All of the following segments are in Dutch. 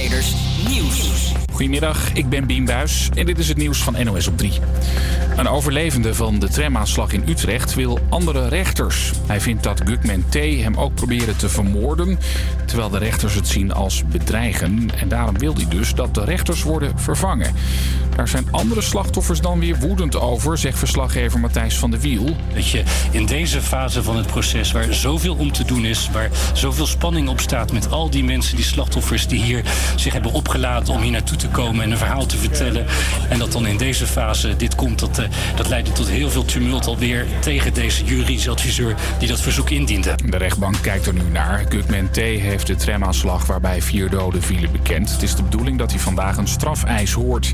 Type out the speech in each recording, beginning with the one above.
Nieuwsbreders Nieuws. Goedemiddag, ik ben Bien Buis en dit is het nieuws van NOS op 3. Een overlevende van de tramaanslag in Utrecht wil andere rechters. Hij vindt dat Gugman T. hem ook proberen te vermoorden, terwijl de rechters het zien als bedreigen. En daarom wil hij dus dat de rechters worden vervangen. Daar zijn andere slachtoffers dan weer woedend over, zegt verslaggever Matthijs van de Wiel. Dat je in deze fase van het proces, waar zoveel om te doen is, waar zoveel spanning op staat met al die mensen, die slachtoffers die hier zich hebben opgelaten om hier naartoe te komen en een verhaal te vertellen. En dat dan in deze fase dit komt, dat, uh, dat leidde tot heel veel tumult alweer tegen deze juridische adviseur die dat verzoek indiende. De rechtbank kijkt er nu naar. Gugman T. heeft de tramaanslag waarbij vier doden vielen bekend. Het is de bedoeling dat hij vandaag een strafeis hoort.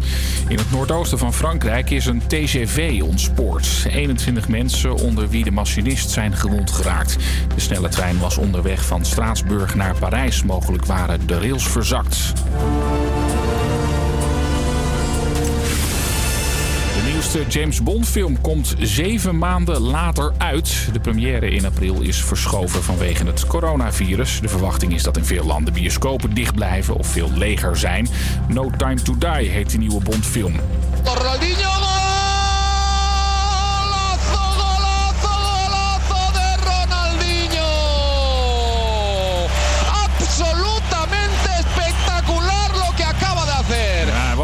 In het noordoosten van Frankrijk is een TGV ontspoord. 21 mensen, onder wie de machinist, zijn gewond geraakt. De snelle trein was onderweg van Straatsburg naar Parijs. Mogelijk waren de rails verzakt. Nieuwste James Bond film komt zeven maanden later uit. De première in april is verschoven vanwege het coronavirus. De verwachting is dat in veel landen bioscopen dicht blijven of veel leger zijn. No Time to Die heet de nieuwe Bondfilm. Ronaldinho,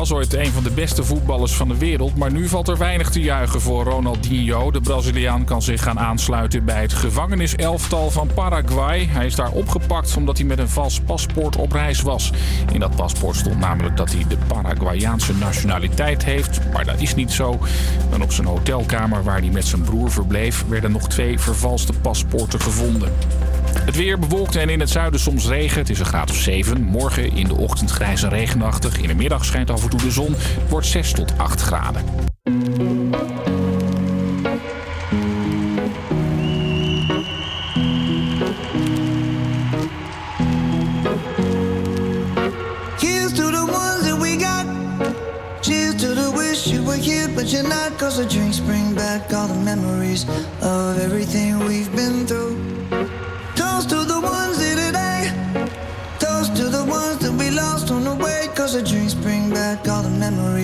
was ooit een van de beste voetballers van de wereld, maar nu valt er weinig te juichen voor Ronaldinho. De Braziliaan kan zich gaan aansluiten bij het gevangeniselftal van Paraguay. Hij is daar opgepakt omdat hij met een vals paspoort op reis was. In dat paspoort stond namelijk dat hij de Paraguayaanse nationaliteit heeft, maar dat is niet zo. En op zijn hotelkamer waar hij met zijn broer verbleef, werden nog twee vervalste paspoorten gevonden. Het weer bewolkt en in het zuiden soms regen. Het is een graad of 7. Morgen in de ochtend grijs en regenachtig. In de middag schijnt af en toe de zon. Het wordt 6 tot 8 graden. But you're not. Cause the drinks bring back all the memories of everything we've been through.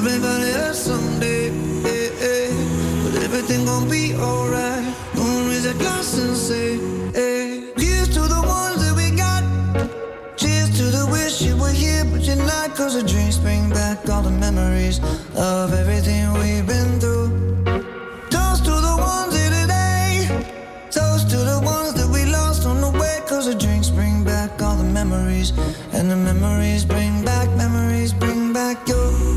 everybody hurts someday. yeah, yeah. But everything gon' be alright. Gonna raise a glass and say, hey. Here's to the ones that we got. Cheers to the wish you were here, but you're not. Cause the drinks bring back all the memories of everything we've been through. Toast to the ones here today. Toast to the ones that we lost on the way. Cause the drinks bring back all the memories. And the memories bring back, memories bring back your.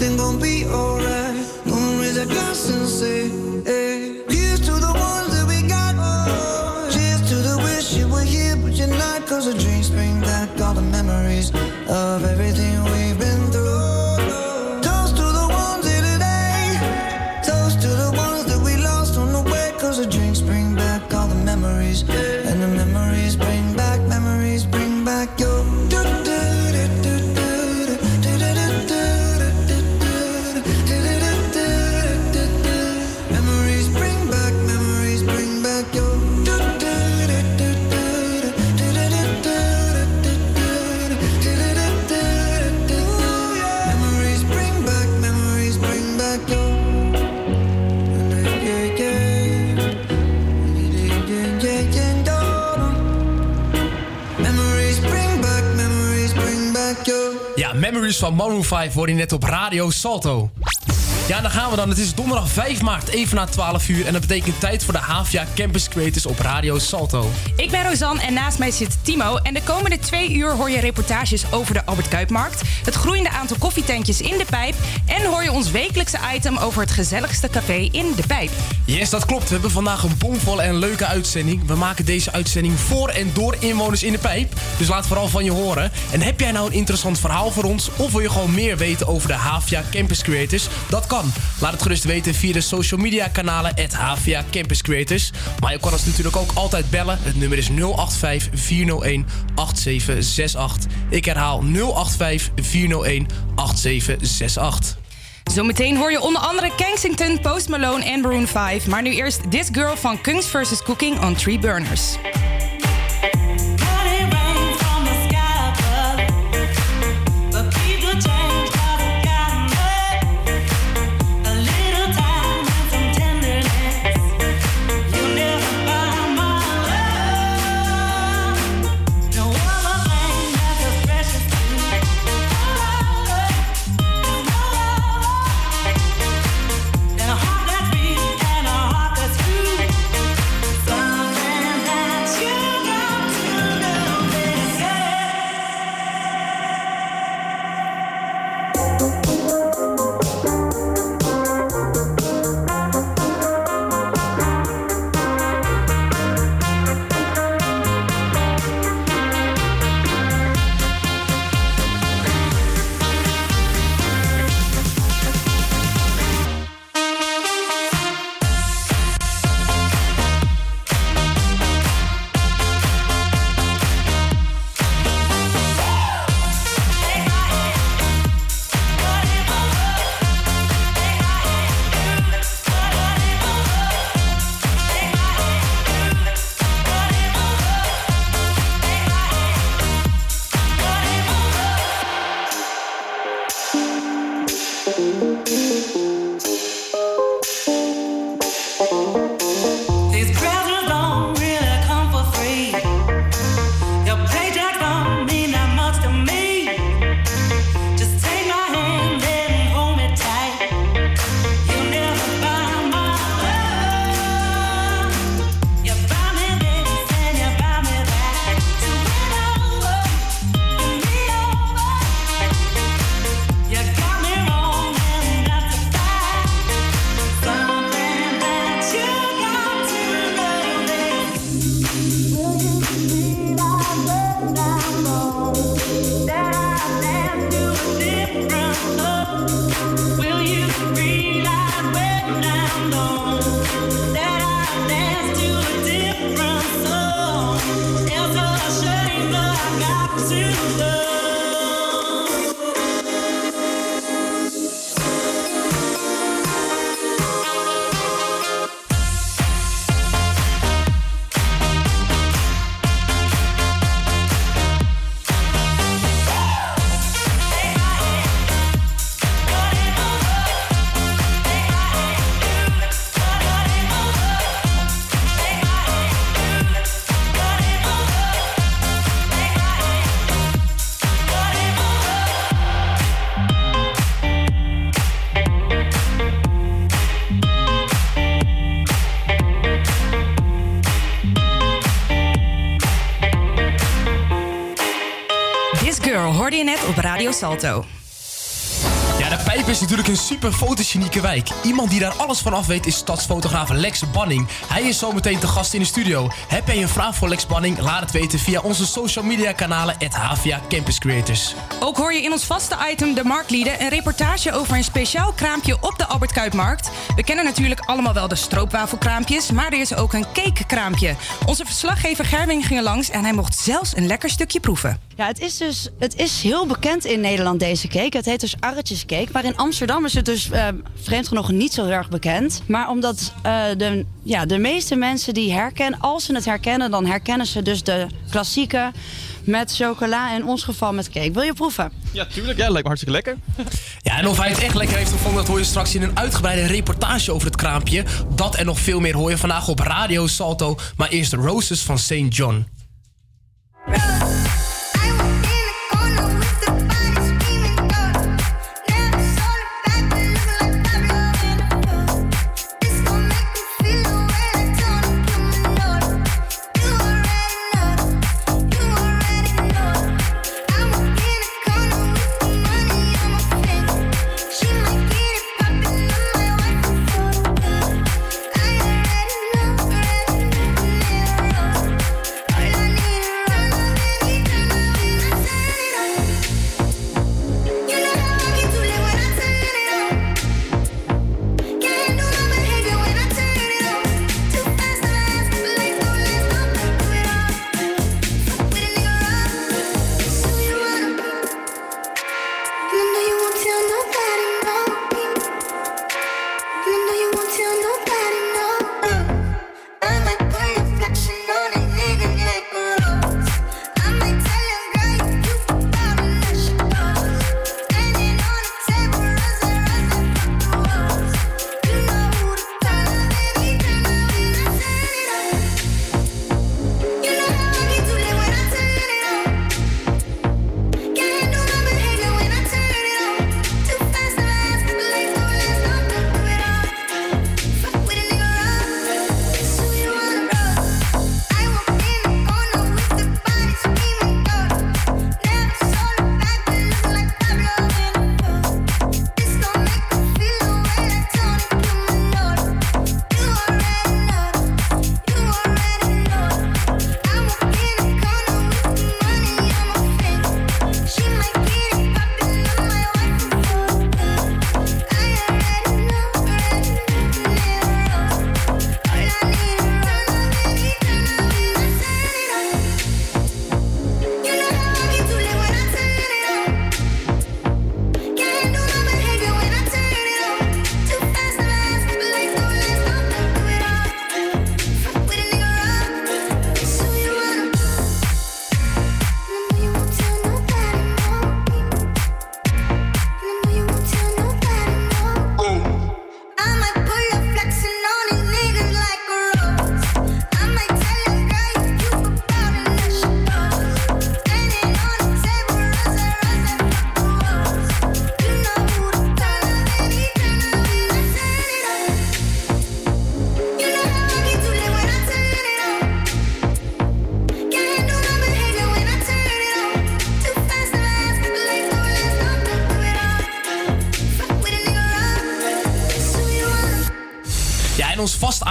Everything gon' be alright. Say, Van Maroon 5 hoor je net op Radio Salto. Ja, dan gaan we dan. Het is donderdag 5 maart, even na 12 uur. En dat betekent tijd voor de Havia Campus Creators op Radio Salto. Ik ben Rosanne en naast mij zit Timo. En de komende twee uur hoor je reportages over de Albert Kuipmarkt... het groeiende aantal koffietentjes in de pijp... en hoor je ons wekelijkse item over het gezelligste café in de pijp. Yes, dat klopt. We hebben vandaag een bomvolle en leuke uitzending. We maken deze uitzending voor en door inwoners in de pijp. Dus laat vooral van je horen. En heb jij nou een interessant verhaal voor ons... of wil je gewoon meer weten over de Havia Campus Creators? Dat kan. Laat het gerust weten via de social media kanalen Havia Campus Creators. Maar je kan ons natuurlijk ook altijd bellen. Het nummer is 085 401 8768. Ik herhaal 085 401 8768. Zometeen hoor je onder andere Kensington, Post Malone en Maroon 5. Maar nu eerst This Girl van Kungs vs. Cooking on Three Burners. Salto. Ja, de Pijp is natuurlijk een super fotogenieke wijk. Iemand die daar alles van af weet is stadsfotograaf Lex Banning. Hij is zometeen te gast in de studio. Heb jij een vraag voor Lex Banning? Laat het weten via onze social media kanalen Havia Campus Creators. Ook hoor je in ons vaste item De Marktlieden een reportage over een speciaal kraampje op de Albert Kuipmarkt. We kennen natuurlijk allemaal wel de stroopwafelkraampjes, maar er is ook een cakekraampje. Onze verslaggever Gerwing ging er langs en hij mocht zelfs een lekker stukje proeven. Ja, het is dus het is heel bekend in Nederland, deze cake. Het heet dus arretjescake. Maar in Amsterdam is het dus uh, vreemd genoeg niet zo erg bekend. Maar omdat uh, de, ja, de meeste mensen die herkennen, als ze het herkennen, dan herkennen ze dus de klassieke met chocola. In ons geval met cake. Wil je proeven? Ja, tuurlijk. Ja, lijkt me hartstikke lekker. Ja, en of hij het echt lekker heeft gevonden, dat hoor je straks in een uitgebreide reportage over het kraampje. Dat en nog veel meer hoor je vandaag op Radio Salto. Maar eerst de Roses van St. John.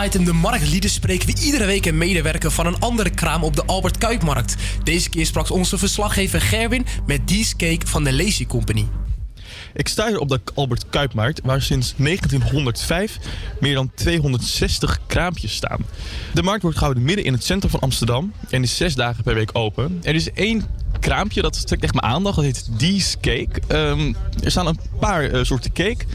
Item De Marktlieden spreken we iedere week een medewerker van een andere kraam op de Albert Kuipmarkt. Deze keer sprak onze verslaggever Gerwin met Dies Cake van de Lazy Company. Ik sta hier op de Albert Kuipmarkt, waar sinds 1905 meer dan 260 kraampjes staan. De markt wordt gehouden midden in het centrum van Amsterdam en is zes dagen per week open. Er is één kraampje, dat trekt echt mijn aandacht, dat heet Dee's Cake. Ehm, er staan een paar eh, soorten cake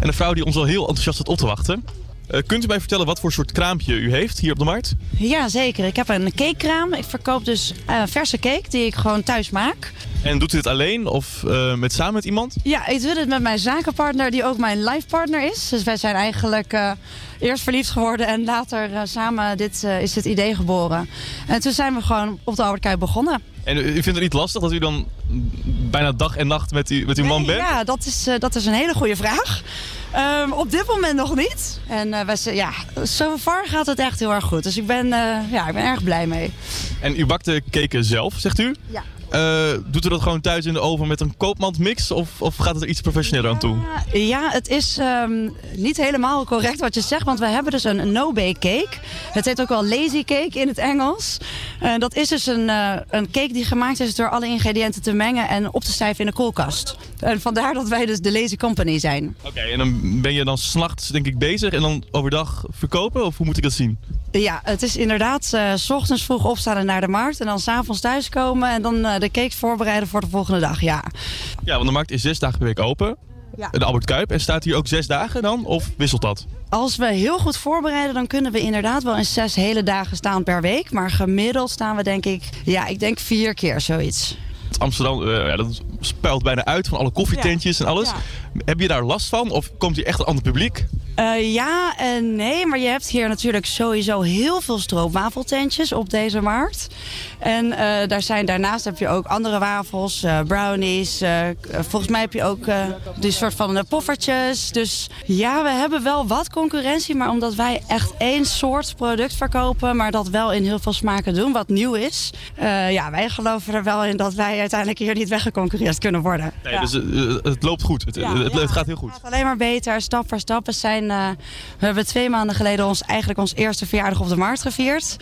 en een vrouw die ons al heel enthousiast staat op te wachten. Eh, kunt u mij vertellen wat voor soort kraampje u heeft hier op de markt? Ja, zeker. Ik heb een cakekraam. Ik verkoop dus eh, verse cake die ik gewoon thuis maak. En doet u dit alleen of eh, met, samen met iemand? Ja, ik doe dit met mijn zakenpartner die ook mijn livepartner is. Dus wij zijn eigenlijk eerst verliefd geworden en later samen dit, is dit idee geboren. En toen zijn we gewoon op de Albert Kuip begonnen. En u vindt het niet lastig dat u dan bijna dag en nacht met, u, met uw man bent? Ja, dat is, eh, dat is een hele goede vraag. Ehm, op dit moment nog niet. En eh, wij, zijn- ja, so far gaat het echt heel erg goed. Dus ik ben, eh, ja, ik ben erg blij mee. En u bakt de cake zelf, zegt u? Ja. Eh, doet u dat gewoon thuis in de oven met een koopmandmix? Of, of gaat het er iets professioneler aan toe? Ja, het is ehm, niet helemaal correct wat je zegt, want we hebben dus een no-bake cake. Het heet ook wel lazy cake in het Engels. En dat is dus een, eh, een cake die gemaakt is door alle ingrediënten te mengen en op te stijven in de koelkast. En vandaar dat wij dus de Lazy Company zijn. Oké, en dan ben je dan s'nachts denk ik bezig en dan overdag verkopen? Of hoe moet ik dat zien? Ja, het is inderdaad eh, s ochtends vroeg opstaan en naar de markt en dan s'avonds thuiskomen en dan eh, de cake voorbereiden voor de volgende dag, ja. Ja, want de markt is zes dagen per week open. Ja. De Albert Kuip. En staat hier ook zes dagen dan? Of wisselt dat? Als we heel goed voorbereiden, dan kunnen we inderdaad wel in zes hele dagen staan per week. Maar gemiddeld staan we denk ik, ja, ik denk vier keer zoiets. Amsterdam, eh, ja, dat spuilt bijna uit van alle koffietentjes en alles. Heb je daar last van? Of komt hier echt een ander publiek? Eh, ja en nee, maar je hebt hier natuurlijk sowieso heel veel stroopwafeltentjes op deze markt. En eh, daar zijn, daarnaast heb je ook andere wafels, eh, brownies. volgens mij heb je ook die soort van poffertjes. Dus ja, we hebben wel wat concurrentie. Maar omdat wij echt één soort product verkopen, maar dat wel in heel veel smaken doen, wat nieuw is. ja, wij geloven er wel in dat wij uiteindelijk hier niet weggeconcurreerd kunnen worden. Nee, Ja. dus het loopt goed. Het, Ja, het, ja. het gaat heel goed. Het gaat alleen maar beter, stap voor stap. We, zijn, eh, we hebben twee maanden geleden ons, eigenlijk ons eerste verjaardag op de markt gevierd.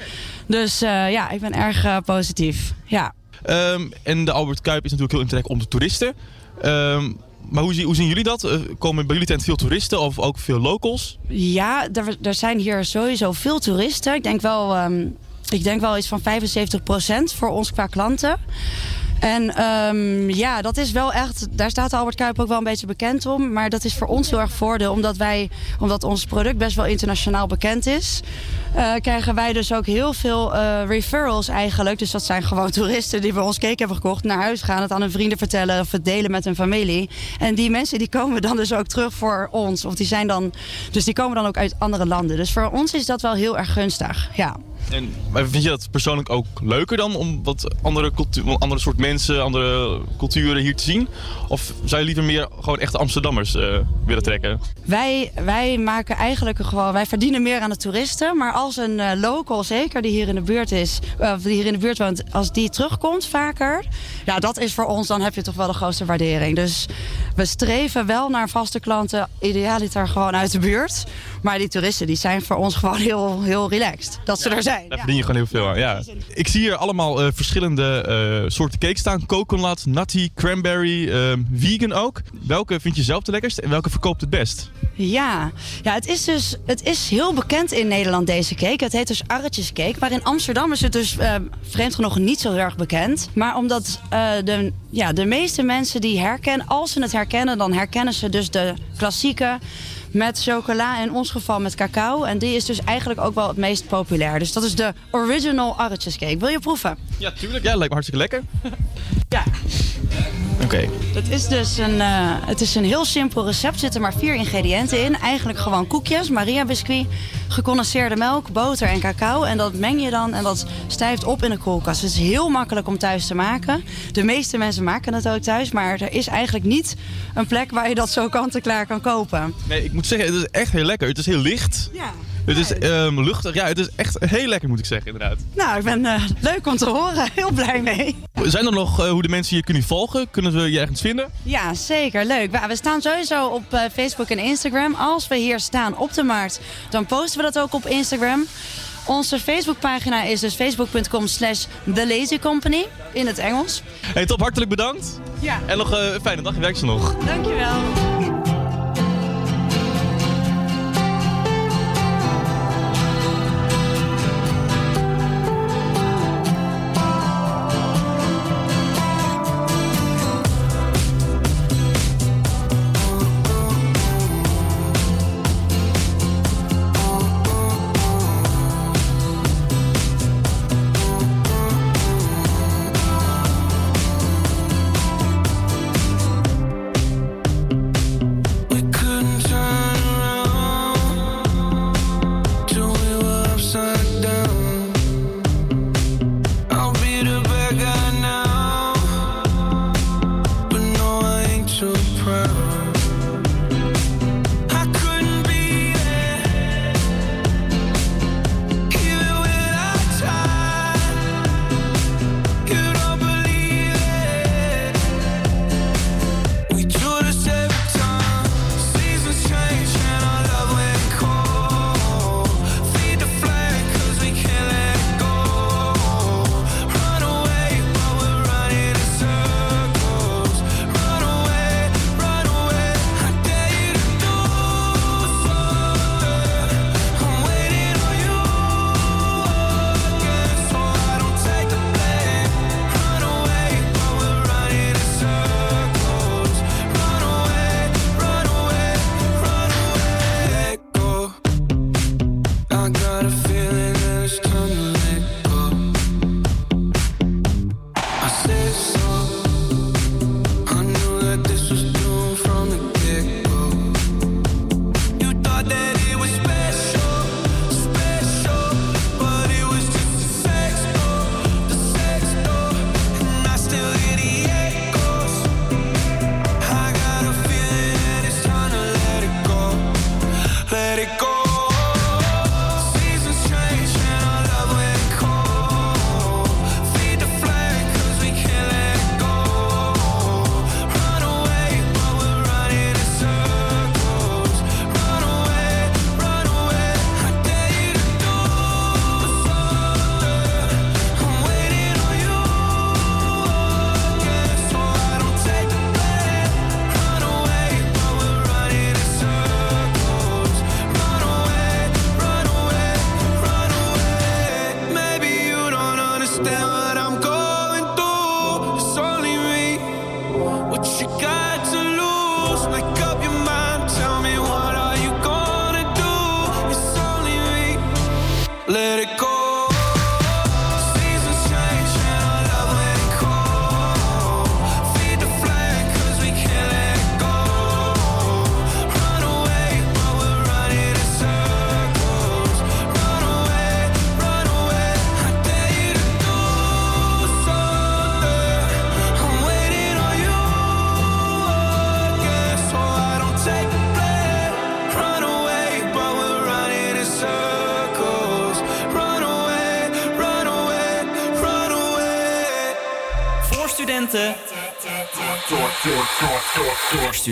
Dus eh, ja, ik ben erg eh, positief. Ja. Ehm, en de Albert Kuip is natuurlijk heel interessant om de toeristen. Ehm, maar hoe, hoe zien jullie dat? Komen bij jullie tent veel toeristen of ook veel locals? Ja, er, er zijn hier sowieso veel toeristen. Ik denk wel, ehm, ik denk wel iets van 75% voor ons qua klanten. En ehm, ja, dat is wel echt, daar staat Albert Kuip ook wel een beetje bekend om. Maar dat is voor ons heel erg voordeel, omdat wij, omdat ons product best wel internationaal bekend is. eh, krijgen wij dus ook heel veel eh, referrals eigenlijk. Dus dat zijn gewoon toeristen die bij ons cake hebben gekocht, naar huis gaan, het aan hun vrienden vertellen of het delen met hun familie. En die mensen die komen dan dus ook terug voor ons. Of die zijn dan, dus die komen dan ook uit andere landen. Dus voor ons is dat wel heel erg gunstig. Ja. En, maar vind je dat persoonlijk ook leuker dan om wat andere, andere soort mensen, andere culturen hier te zien? Of zou je liever meer gewoon echte Amsterdammers eh, willen trekken? Wij, wij maken eigenlijk gewoon, wij verdienen meer aan de toeristen. Maar als een eh, local, zeker die hier in de buurt is, of die hier in de buurt woont, als die terugkomt vaker, ja, dat is voor ons, dan heb je toch wel de grootste waardering. Dus we streven wel naar vaste klanten, idealiter gewoon uit de buurt. Maar die toeristen, die zijn voor ons gewoon heel, heel relaxed. Dat ze er zijn. Daar verdien je gewoon heel veel aan. Ja. Ik zie hier allemaal eh, verschillende eh, soorten cake staan. Coconut, nutty, cranberry, eh, vegan ook. Welke vind je zelf de lekkerst en welke verkoopt het best? Ja, ja het, is dus, het is heel bekend in Nederland deze cake. Het heet dus arretjescake. Maar in Amsterdam is het dus eh, vreemd genoeg niet zo heel erg bekend. Maar omdat eh, de, ja, de meeste mensen die herkennen, als ze het herkennen, dan herkennen ze dus de klassieke met chocola, in ons geval met cacao. En die is dus eigenlijk ook wel het meest populair. Dus dat is de original arretjescake. Wil je proeven? Ja, tuurlijk. Ja, lijkt me hartstikke lekker. Ja. Oké. Het is dus een, eh, het is een heel simpel recept. Er zitten maar vier ingrediënten in. Eigenlijk gewoon koekjes, Maria biscuit, gecondenseerde melk, boter en cacao. En dat meng je dan en dat stijft op in de koelkast. Het is heel makkelijk om thuis te maken. De meeste mensen maken het ook thuis. Maar er is eigenlijk niet een plek waar je dat zo kant-en-klaar kan kopen. Nee, ik moet zeggen, het is echt heel lekker. Het is heel licht. Ja. Het is ehm, luchtig. Ja, het is echt heel lekker, moet ik zeggen, inderdaad. Nou, ik ben eh, leuk om te horen. Heel blij mee. Zijn er nog eh, hoe de mensen je kunnen volgen? Kunnen ze je ergens vinden? Ja, zeker. Leuk. We staan sowieso op eh, Facebook en Instagram. Als we hier staan op de markt, dan posten we dat ook op Instagram. Onze Facebookpagina is dus facebook.com slash The Lazy Company in het Engels. Hey, top. Hartelijk bedankt. Ja. En nog een fijne dag. Je werkt ze nog. Dankjewel.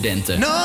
studenten. No!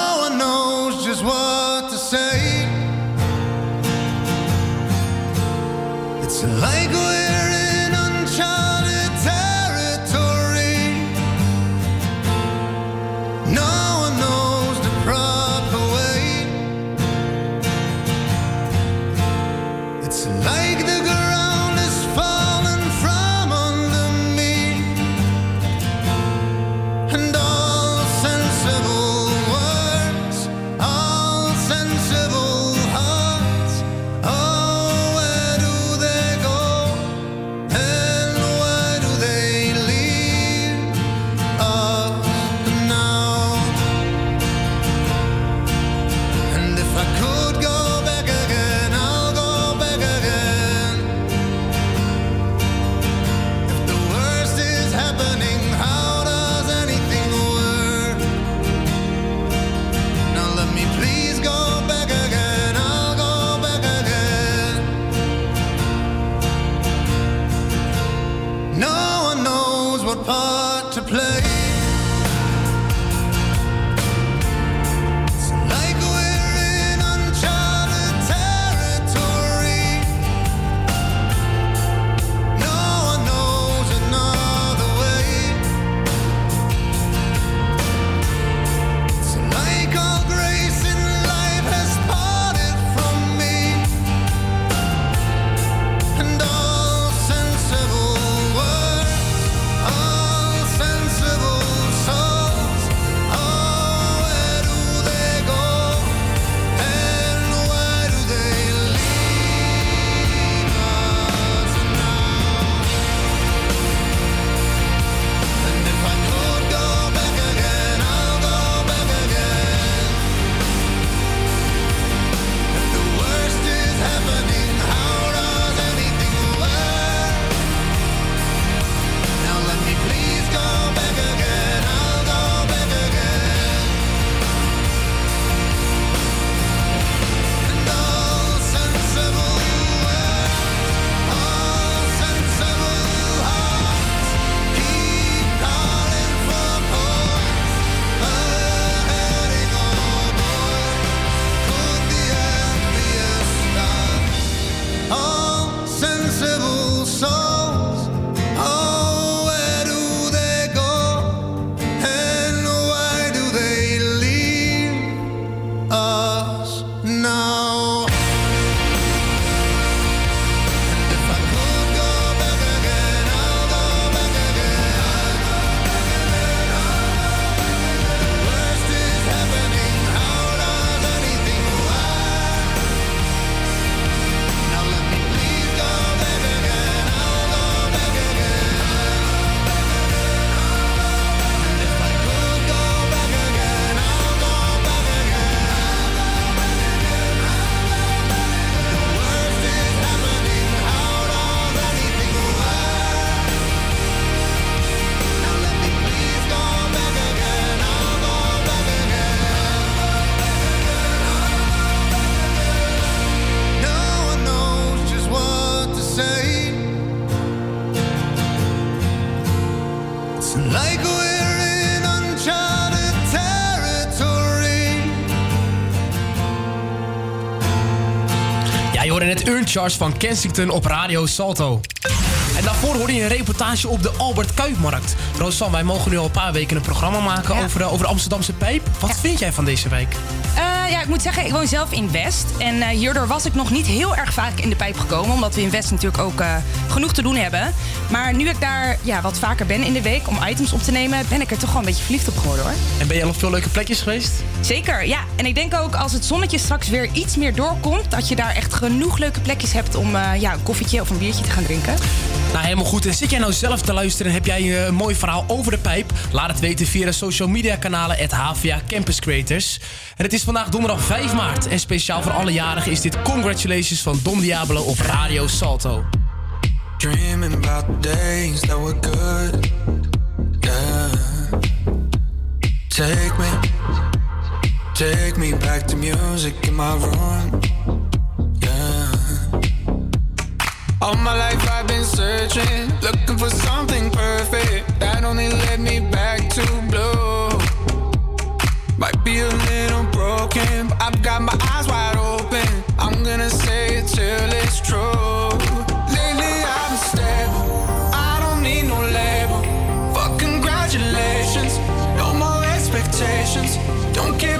Urnchars van Kensington op Radio Salto. En daarvoor hoorde je een reportage op de Albert Kuipmarkt. Rosan, wij mogen nu al een paar weken een programma maken over, de, over de Amsterdamse pijp. Wat vind jij van deze wijk? Uh, ja, ik moet zeggen, ik woon zelf in West. En uh, hierdoor was ik nog niet heel erg vaak in de pijp gekomen. Omdat we in West natuurlijk ook uh, genoeg te doen hebben. Maar nu ik daar ja, wat vaker ben in de week om items op te nemen... ben ik er toch wel een beetje verliefd op geworden hoor. En ben je al op veel leuke plekjes geweest? Zeker, ja. En ik denk ook als het zonnetje straks weer iets meer doorkomt... dat je daar echt genoeg leuke plekjes hebt om ja, een koffietje of een biertje te gaan drinken. Nou, helemaal goed. En zit jij nou zelf te luisteren en heb jij een mooi verhaal over de pijp? Laat het weten via de social media kanalen at HVA Campus Creators. En het is vandaag donderdag 5 maart. En speciaal voor alle jarigen is dit Congratulations van Don Diablo op Radio Salto. Dreaming about the days that were good. Yeah. Take me, take me back to music in my room. Yeah. All my life I've been searching, looking for something perfect that only led me back to blue. Might be a little broken, but I've got my eyes wide open. I'm gonna say it till it's true.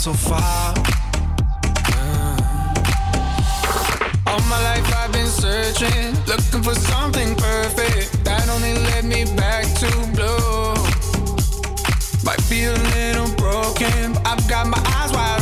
so far. Yeah. All my life I've been searching, looking for something perfect that only led me back to blue. Might be a little broken, but I've got my eyes wide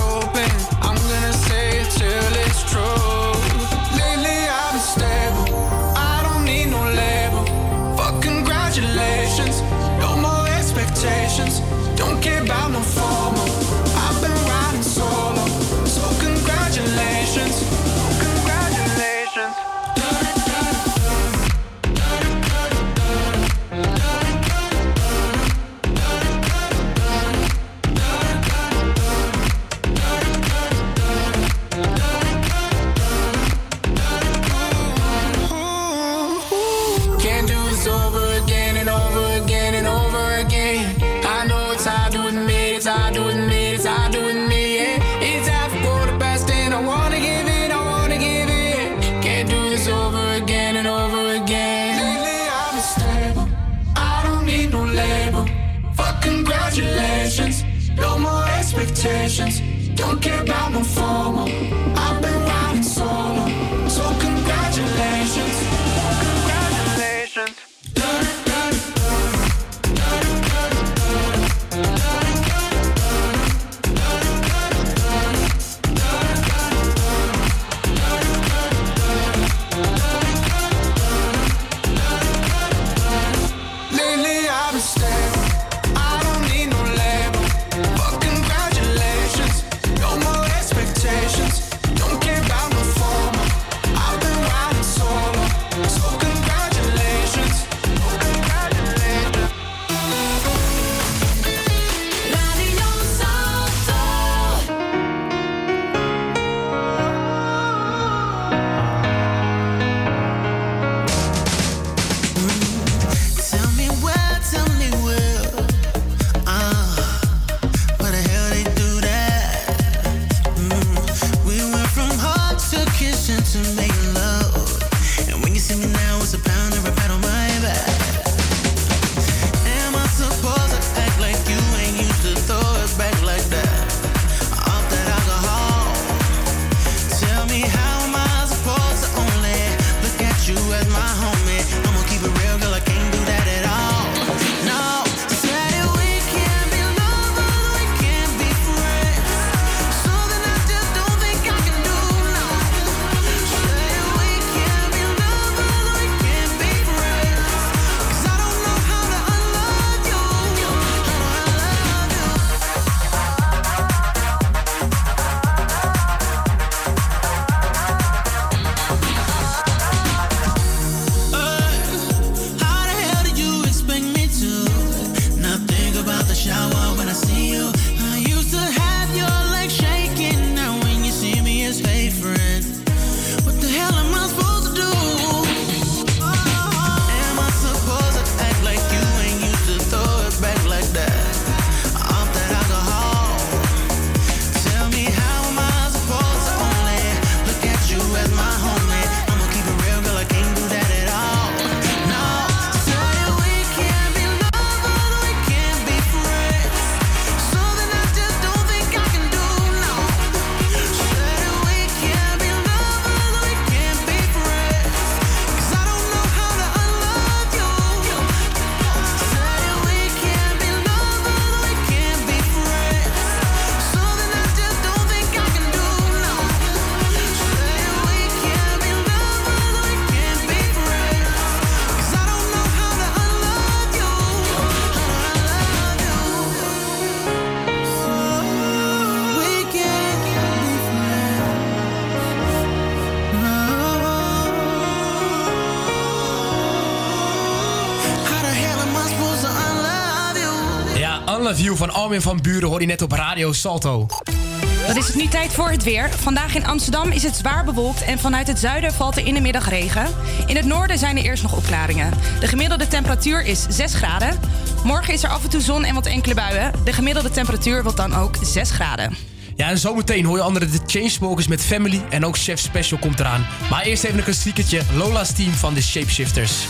View van Buren hoor je net op Radio Salto. Dan is het nu tijd voor het weer. Vandaag in Amsterdam is het zwaar bewolkt en vanuit het zuiden valt er in de middag regen. In het noorden zijn er eerst nog opklaringen. De gemiddelde temperatuur is 6 graden. Morgen is er af en toe zon en wat enkele buien. De gemiddelde temperatuur wordt dan ook 6 graden. Ja, en zometeen hoor je andere de Chainsmokers met Family en ook Chef Special komt eraan. Maar eerst even een klassiekertje, Lola's team van de Shapeshifters.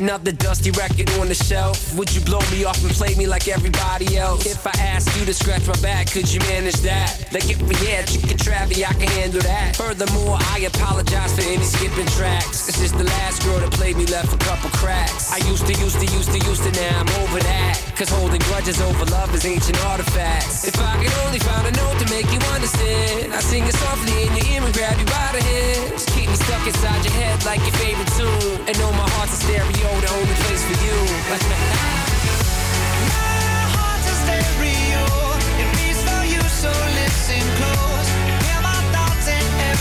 Another dusty record on the shelf, would you blow me off and play me like everybody else? If I asked you to scratch my back, could you manage that? Like if we had chicken travy, I can handle that. Furthermore, I apologize for any skipping tracks. It's just the last girl that played me left a couple cracks. I used to, used to, used to, used to, now I'm over that. Cause holding grudges over love is ancient artifacts. If I could only find a note to make you understand, I sing it softly in your ear and grab you by the hands. Keep me stuck inside your head like your favorite tune. And know my heart's a stereo, the only place for you.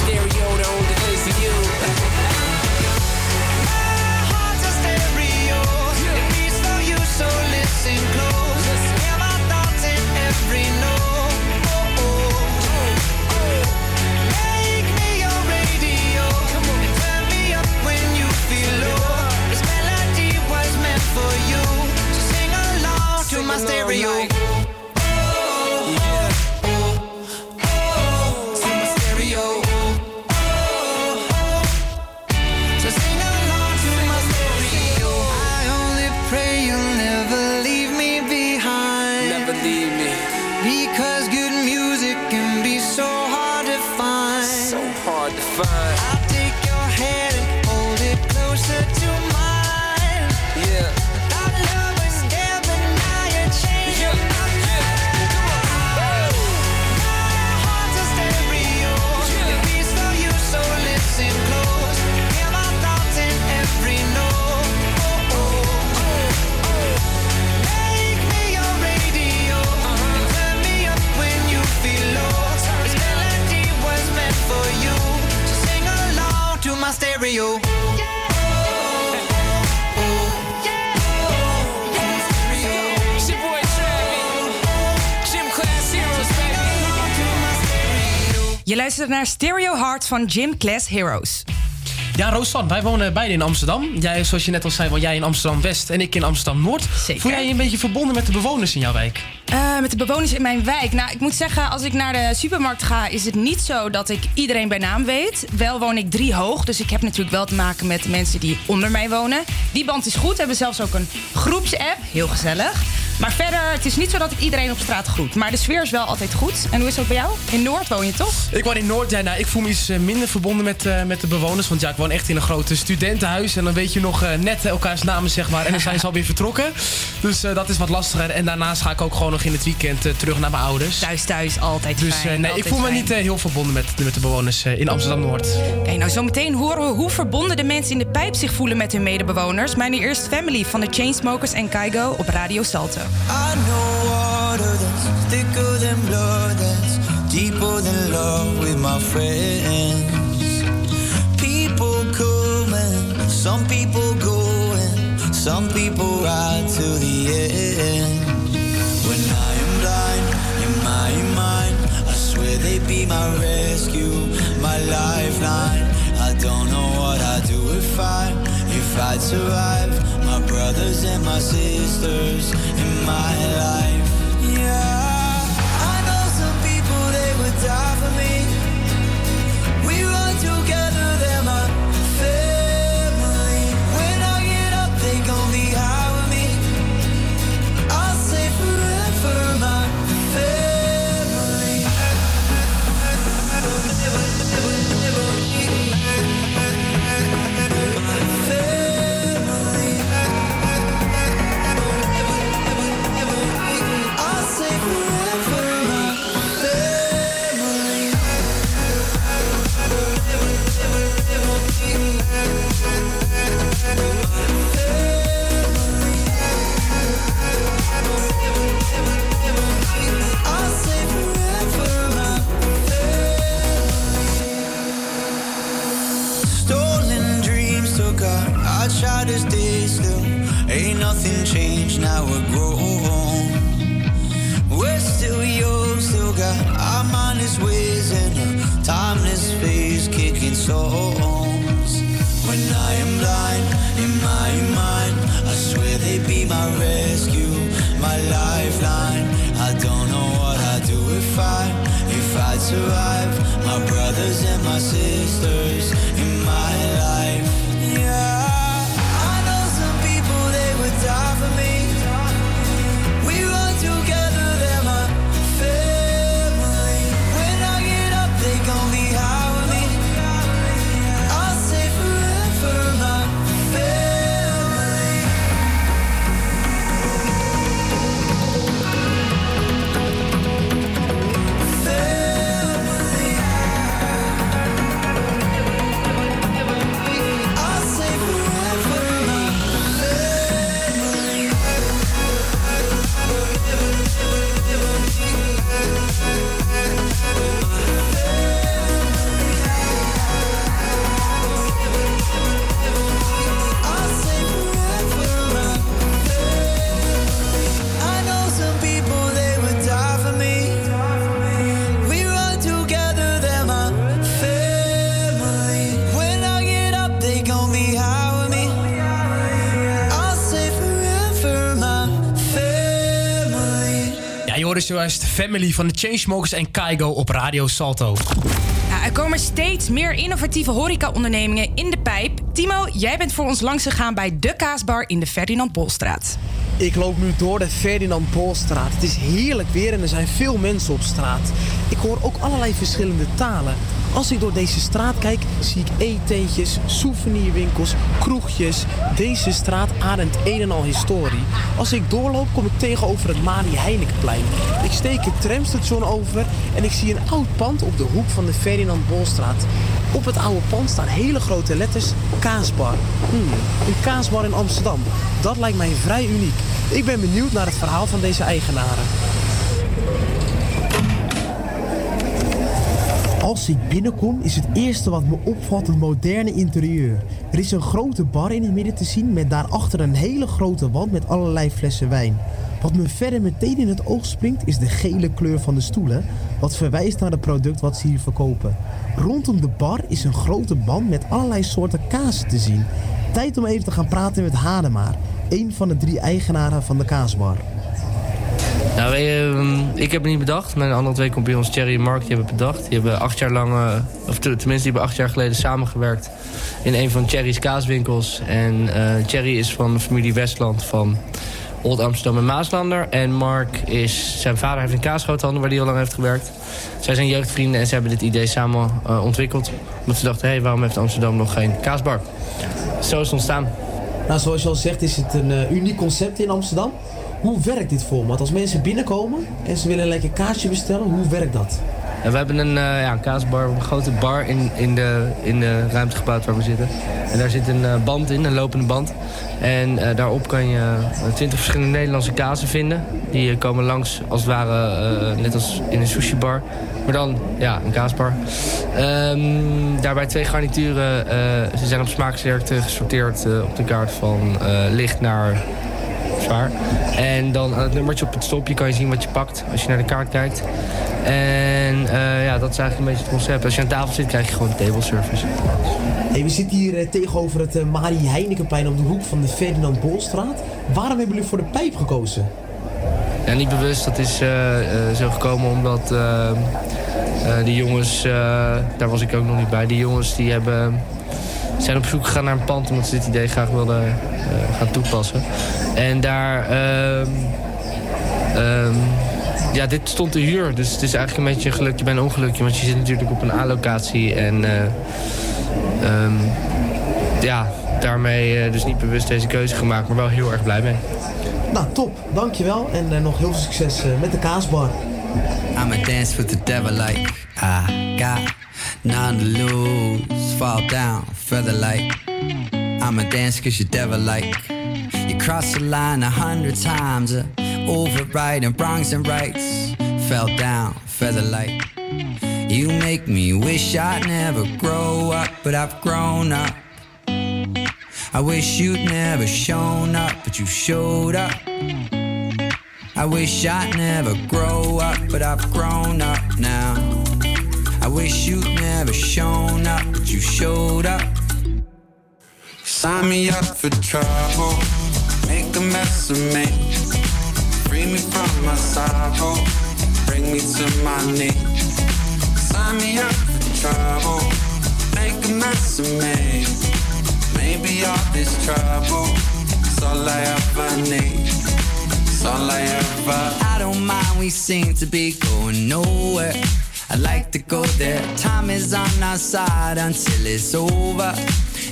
a stereo, the only place for you. heart's a stereo. It beats for you, so listen close. Je luistert naar Stereo Heart van Gym Class Heroes. Ja, Roostan, wij wonen beide in Amsterdam. Jij, zoals je net al zei, woon jij in Amsterdam-West en ik in Amsterdam-Noord. Zeker. Voel jij je een beetje verbonden met de bewoners in jouw wijk? Eh, met de bewoners in mijn wijk. Nou, ik moet zeggen, als ik naar de supermarkt ga, is het niet zo dat ik iedereen bij naam weet. Wel woon ik drie hoog, dus ik heb natuurlijk wel te maken met de mensen die onder mij wonen. Die band is goed. We hebben zelfs ook een groepsapp. Heel gezellig. Maar verder, het is niet zo dat ik iedereen op straat groet. Maar de sfeer is wel altijd goed. En hoe is dat bij jou? In Noord woon je toch? Ik woon in Noord. Ja, nou, ik voel me iets eh, minder verbonden met, eh, met de bewoners. Want ja, ik woon echt in een grote studentenhuis. En dan weet je nog eh, net elkaars namen, zeg maar. En dan zijn ze alweer vertrokken. Dus eh, dat is wat lastiger. En daarnaast ga ik ook gewoon nog in het weekend eh, terug naar mijn ouders. Thuis, thuis, altijd Dus fijn, eh, nee, ik voel me niet eh, heel verbonden met, met de bewoners eh, in Amsterdam-Noord. Oké, nou zometeen horen we hoe verbonden de mensen in de pijp zich voelen met hun medebewoners. Maar nu eerst Family van de Chainsmokers en Kaigo op Radio Salto. I know water that's thicker than blood, that's deeper than love with my friends. People come and some people go, and some people ride to the end. When I am blind in my mind, I swear they be my rescue, my lifeline. I don't know what I'd do if I, if I'd survive. Brothers and my sisters in my life. Yeah, I know some people they would die Family van de Chainsmokers en Kaigo op Radio Salto. Ja, er komen steeds meer innovatieve horecaondernemingen in de pijp. Timo, jij bent voor ons langs gegaan bij de kaasbar in de Ferdinand Bolstraat. Ik loop nu door de Ferdinand Bolstraat. Het is heerlijk weer en er zijn veel mensen op straat. Ik hoor ook allerlei verschillende talen. Als ik door deze straat kijk, zie ik eetentjes, souvenirwinkels, kroegjes. Deze straat ademt een en al historie. Als ik doorloop, kom ik tegenover het Marie Heinekenplein. Ik steek het tramstation over en ik zie een oud pand op de hoek van de Ferdinand Bolstraat. Op het oude pand staan hele grote letters Kaasbar. Hmm, een kaasbar in Amsterdam. Dat lijkt mij vrij uniek. Ik ben benieuwd naar het verhaal van deze eigenaren. Als ik binnenkom is het eerste wat me opvalt het moderne interieur. Er is een grote bar in het midden te zien met daarachter een hele grote wand met allerlei flessen wijn. Wat me verder meteen in het oog springt is de gele kleur van de stoelen, wat verwijst naar het product wat ze hier verkopen. Rondom de bar is een grote band met allerlei soorten kaas te zien. Tijd om even te gaan praten met Hademaar, een van de drie eigenaren van de kaasbar. Nou, ehm, ik heb het niet bedacht. Mijn andere twee compagnons, Thierry en Mark, die hebben het bedacht. Die hebben acht jaar lang, eh, of te- tenminste, die hebben acht jaar geleden samengewerkt in een van Thierry's kaaswinkels. En eh Thierry is van de familie Westland van Old Amsterdam en Maaslander. En Mark is, zijn vader heeft een kaasgroothandel waar hij heel lang heeft gewerkt. Zij zijn jeugdvrienden en ze hebben dit idee samen eh, ontwikkeld. Omdat ze dachten, hé, hey, waarom heeft Amsterdam nog geen kaasbar? Zo is het ontstaan. Nou, zoals je al zegt, is het een eh, uniek concept in Amsterdam. Hoe werkt dit format? Als mensen binnenkomen en ze willen een lekker kaasje bestellen, hoe werkt dat? We hebben een, eh, ja, een kaasbar, een grote bar in, in, de, in de ruimte gebouwd waar we zitten. En daar zit een eh, band in, een lopende band. En eh, daarop kan je twintig verschillende Nederlandse kazen vinden. Die komen langs als het ware, net als in een sushi bar. Maar dan, ja, een kaasbar. Ehm, daarbij twee garnituren. ze zijn op smaaksterkte gesorteerd op de kaart van licht naar zwaar. En dan aan het nummertje op het stopje kan je zien wat je pakt als je naar de kaart kijkt. En eh, ja, dat is eigenlijk een beetje het concept. Als je aan tafel zit, krijg je gewoon table service. Hey, we zitten hier eh, tegenover het eh, Marie Heinekenplein op de hoek van de Ferdinand Bolstraat. Waarom hebben jullie voor de pijp gekozen? Ja, niet bewust. Dat is zo gekomen omdat die jongens, daar was ik ook nog niet bij, die jongens die hebben, zijn op zoek gegaan naar een pand omdat ze dit idee graag wilden eh, gaan toepassen. En daar, ehm, ehm, ja, dit stond te huur. Dus het is eigenlijk een beetje een gelukje bij een ongelukje, want je zit natuurlijk op een A-locatie en eh, ehm, ja, daarmee eh, dus niet bewust deze keuze gemaakt, maar wel heel erg blij mee. Nou, top. Dankjewel. En nog heel veel succes met de kaasbar. I'ma dance with the devil like I got none to lose. Fall down, feather like I'ma dance cause you're devil like You crossed the line a hundred times, uh, overriding wrongs and rights. Fell down, feather like You make me wish I'd never grow up, but I've grown up. I wish you'd never shown up, but you showed up. I wish I'd never grow up, but I've grown up now. I wish you'd never shown up, but you showed up. Sign me up for trouble, make a mess of me. Free me from my sorrow, bring me to my knees. Sign me up for trouble, make a mess of me. Maybe all this trouble is all I ever need. It's all I ever. I don't mind, we seem to be going nowhere. I like to go there. Time is on our side until it's over.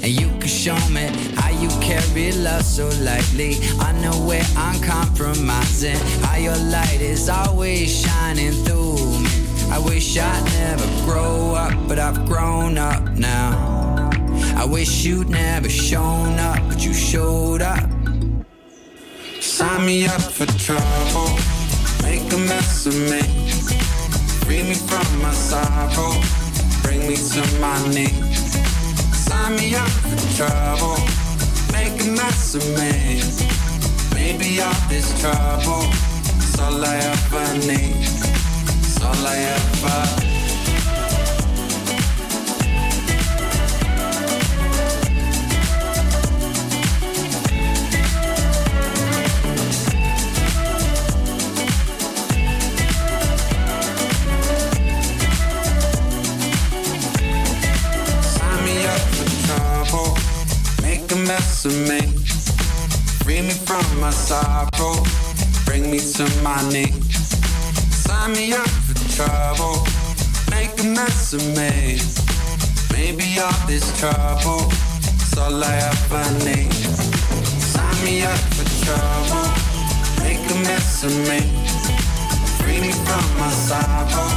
And you can show me how you carry love so lightly. Unaware, uncompromising. How your light is always shining through me. I wish I'd never grow up, but I've grown up now. I wish you'd never shown up, but you showed up. Sign me up for trouble, make a mess of me. Free me from my sorrow, bring me to my knees. Sign me up for trouble, make a mess of me. Maybe all this trouble is all I ever need. It's all I ever. Mess of me. Free me from my sorrow. Bring me to my knees. Sign me up for trouble. Make a mess of me. Maybe all this trouble. is all I ever need. Sign me up for trouble. Make a mess of me. Free me from my sorrow.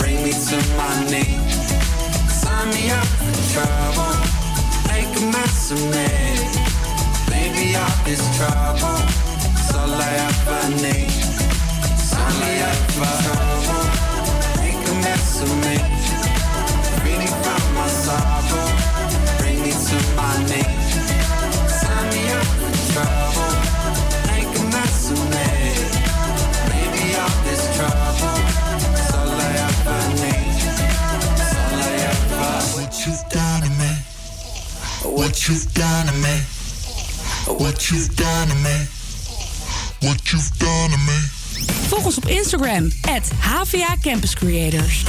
Bring me to my knees. Sign me up for trouble. Make a mess of me. Maybe all this trouble is all I ever need. Me up for trouble. Make a mess of me. Me from my sorrow. What you've done to me. What you've done to me. What you've done to me. Volg ons op Instagram, at HVA Campus Creators.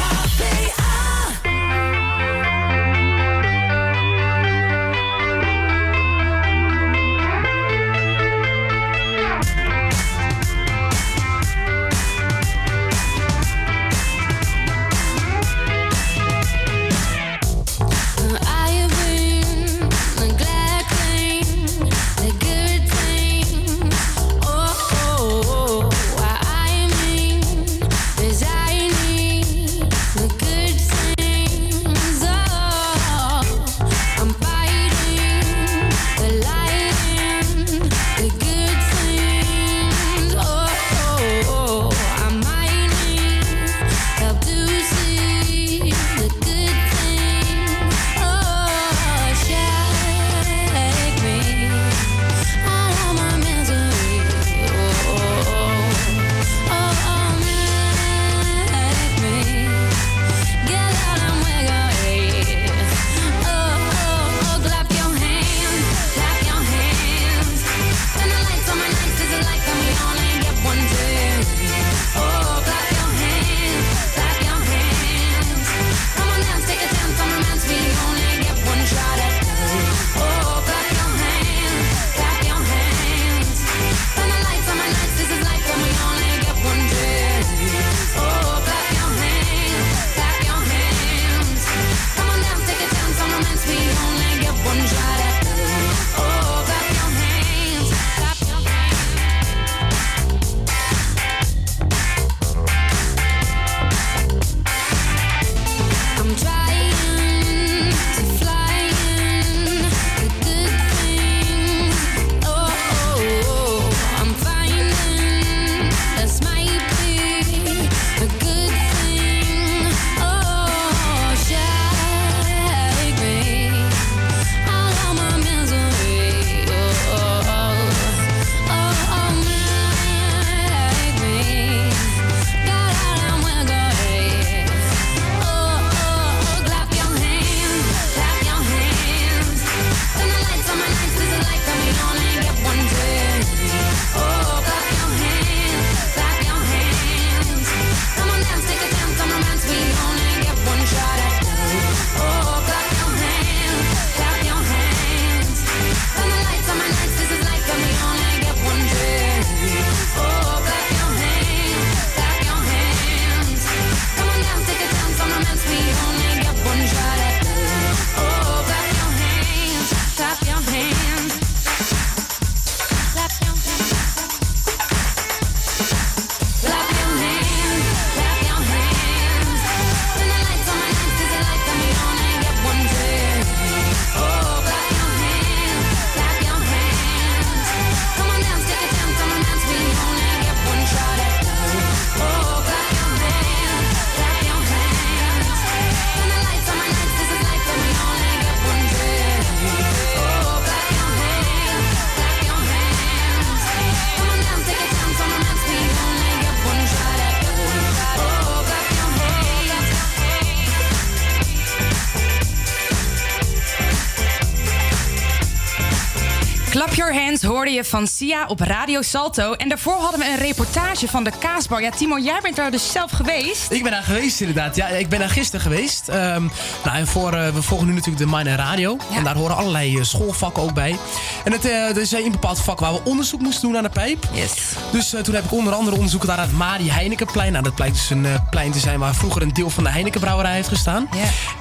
Hoorde je van Sia op Radio Salto. En daarvoor hadden we een reportage van de kaasbar. Ja, Timo, jij bent daar dus zelf geweest. Ik ben daar geweest inderdaad. Ja, ik ben daar gisteren geweest. Ehm, nou, en voor, eh, we volgen nu natuurlijk de Mine Radio. En daar horen allerlei eh, schoolvakken ook bij. En het eh, er is een bepaald vak waar we onderzoek moesten doen aan de pijp. Yes. Dus toen heb ik onder andere onderzoek gedaan aan het Mari Heinekenplein. Nou, dat blijkt dus een plein te zijn waar vroeger een deel van de Heinekenbrouwerij heeft gestaan.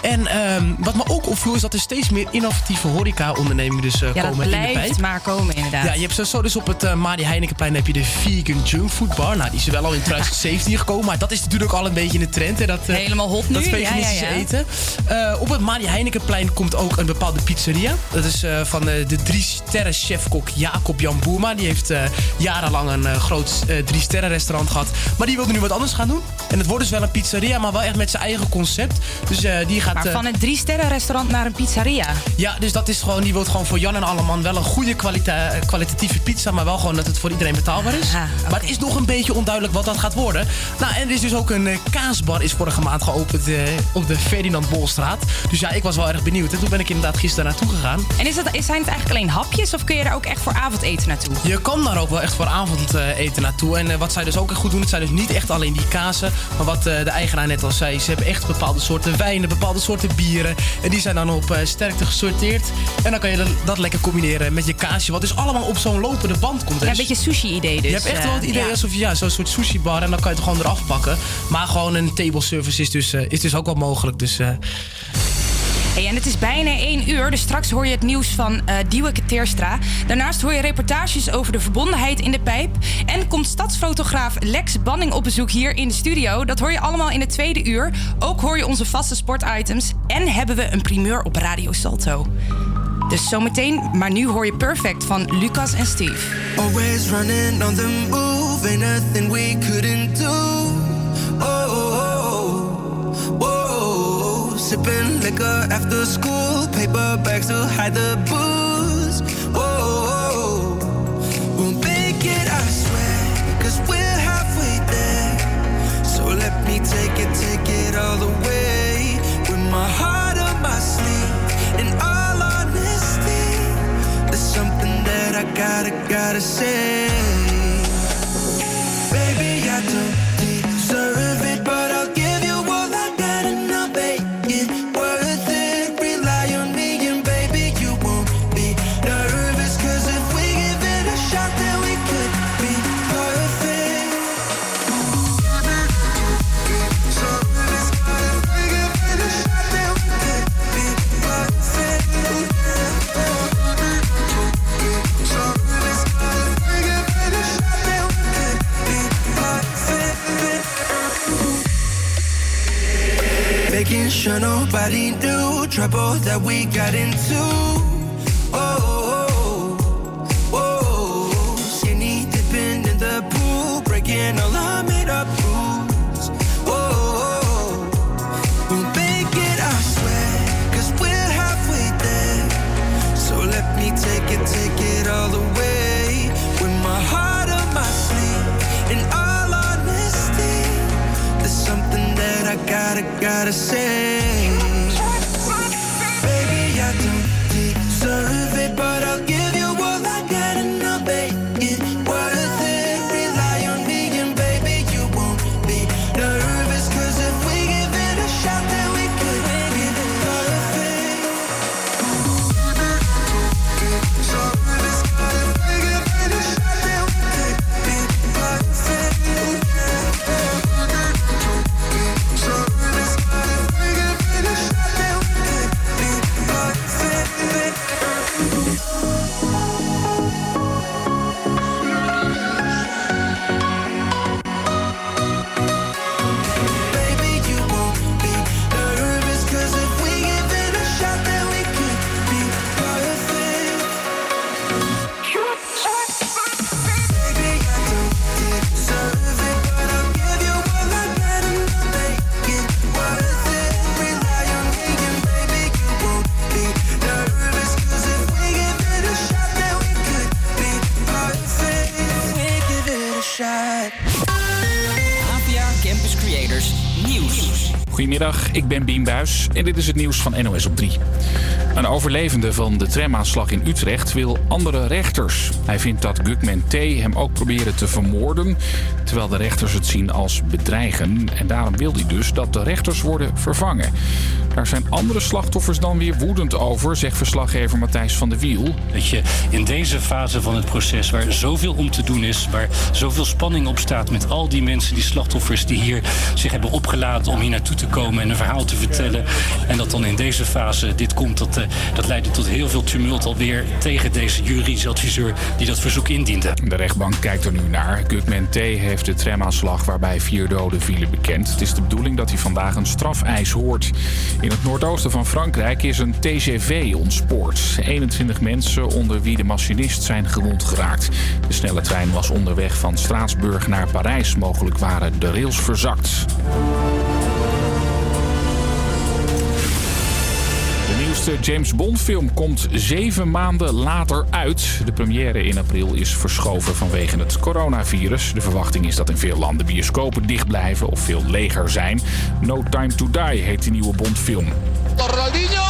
En ehm, wat me ook opviel is dat er steeds meer innovatieve horeca-ondernemingen dus Ja, komen in de pijp. blijft maar komen inderdaad. Ja, je hebt zo, dus op het uh, Madi Heinekenplein heb je de vegan junk food bar. Nou, die is wel al in 2017 gekomen, maar dat is natuurlijk al een beetje in de trend. Hè, dat, eh, Helemaal hot nu, Dat veganistische ja, ja. eten. Eh, op het Madi Heinekenplein komt ook een bepaalde pizzeria. Dat is eh, van eh, de drie sterren chefkok Jacob Jan Boerma. Die heeft eh, jarenlang een eh, groot eh, drie sterren restaurant gehad. Maar die wilde nu wat anders gaan doen. En het wordt dus wel een pizzeria, maar wel echt met zijn eigen concept. Dus eh, die gaat... Maar eh, van een drie-sterren-restaurant naar een pizzeria. ja, dus dat is gewoon, die wil gewoon voor Jan en Alleman wel een goede kwalita eh, kwalitatieve pizza, maar wel gewoon dat het voor iedereen betaalbaar is. Maar het is nog een beetje onduidelijk wat dat gaat worden. Nou, en er is dus ook een eh, kaasbar is vorige maand geopend eh, op de Ferdinand Bolstraat. Dus ja, ik was wel erg benieuwd. En toen ben ik inderdaad gisteren naartoe gegaan. En is dat, is- zijn het eigenlijk alleen hapjes of kun je daar ook echt voor avondeten naartoe? Je kan daar ook wel echt voor avondeten naartoe. En eh, wat zij dus ook echt goed doen, het zijn dus niet echt alleen die kazen. Maar wat de eigenaar net al zei, ze hebben echt bepaalde soorten wijnen, bepaalde soorten bieren. En die zijn dan op sterkte gesorteerd. En dan kan je dat, dat lekker combineren met je kaasje. Wat dus allemaal op zo'n lopende band komt. Ja, een beetje sushi-idee dus. je hebt echt wel het eh, idee ja. alsof je ja, zo'n soort sushi bar en dan kan je het gewoon eraf pakken. Maar gewoon een table service is dus, eh, is dus ook wel mogelijk. Dus eh, Hey, en het is bijna 1 uur, dus straks hoor je het nieuws van eh Dieweke Teerstra. Daarnaast hoor je reportages over de verbondenheid in de pijp. En komt stadsfotograaf Lex Banning op bezoek hier in de studio. Dat hoor je allemaal in het tweede uur. Ook hoor je onze vaste sportitems. En hebben we een primeur op Radio Salto. Dus zometeen, maar nu hoor je Perfect van Lucas en Steve. Always running on the move, ain't nothing we couldn't do. Oh, oh, oh, oh. sipping liquor after school, paper bags to hide the booze. Oh, oh, oh. we'll make it, I swear, we're halfway there. So let me take it, take it all the way. I gotta, gotta say. Baby, I don't sure nobody knew trouble that we got into. Ik ben Bien Buis en dit is het nieuws van NOS op 3. Een overlevende van de tramaanslag in Utrecht wil andere rechters. Hij vindt dat Gugman T. hem ook proberen te vermoorden, terwijl de rechters het zien als bedreigen. En daarom wil hij dus dat de rechters worden vervangen. Daar zijn andere slachtoffers dan weer woedend over, zegt verslaggever Matthijs van der Wiel. Dat je in deze fase van het proces, waar zoveel om te doen is, waar zoveel spanning op staat met al die mensen, die slachtoffers die hier zich hebben opgeladen om hier naartoe te komen en een verhaal te vertellen. En dat dan in deze fase dit komt, dat, eh, dat leidde tot heel veel tumult alweer tegen deze juridisch adviseur die dat verzoek indiende. De rechtbank kijkt er nu naar. Gugman T. heeft de tramaanslag waarbij vier doden vielen bekend. Het is de bedoeling dat hij vandaag een strafeis hoort. In het noordoosten van Frankrijk is een TGV ontspoord. 21 mensen, onder wie de machinist, zijn gewond geraakt. De snelle trein was onderweg van Straatsburg naar Parijs. Mogelijk waren de rails verzakt. Nieuwste James Bond film komt zeven maanden later uit. De première in april is verschoven vanwege het coronavirus. De verwachting is dat in veel landen bioscopen dicht blijven of veel leger zijn. No Time to Die heet de nieuwe Bondfilm. Ronaldinho,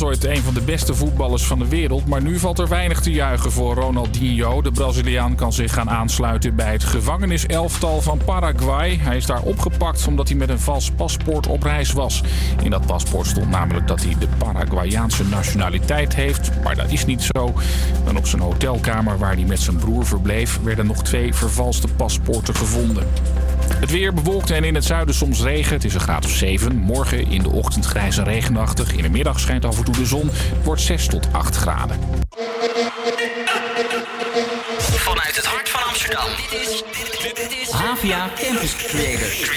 was ooit een van de beste voetballers van de wereld, maar nu valt er weinig te juichen voor Ronaldinho. De Braziliaan kan zich gaan aansluiten bij het gevangeniselftal van Paraguay. Hij is daar opgepakt omdat hij met een vals paspoort op reis was. In dat paspoort stond namelijk dat hij de Paraguayaanse nationaliteit heeft, maar dat is niet zo. En op zijn hotelkamer waar hij met zijn broer verbleef, werden nog twee vervalste paspoorten gevonden. Het weer bewolkt en in het zuiden soms regen. Het is een graad of 7. Morgen in de ochtend grijs en regenachtig. In de middag schijnt af en toe de zon. Het wordt 6 tot 8 graden. Vanuit het hart van Amsterdam. Dit is, dit is Havia Campus Creators.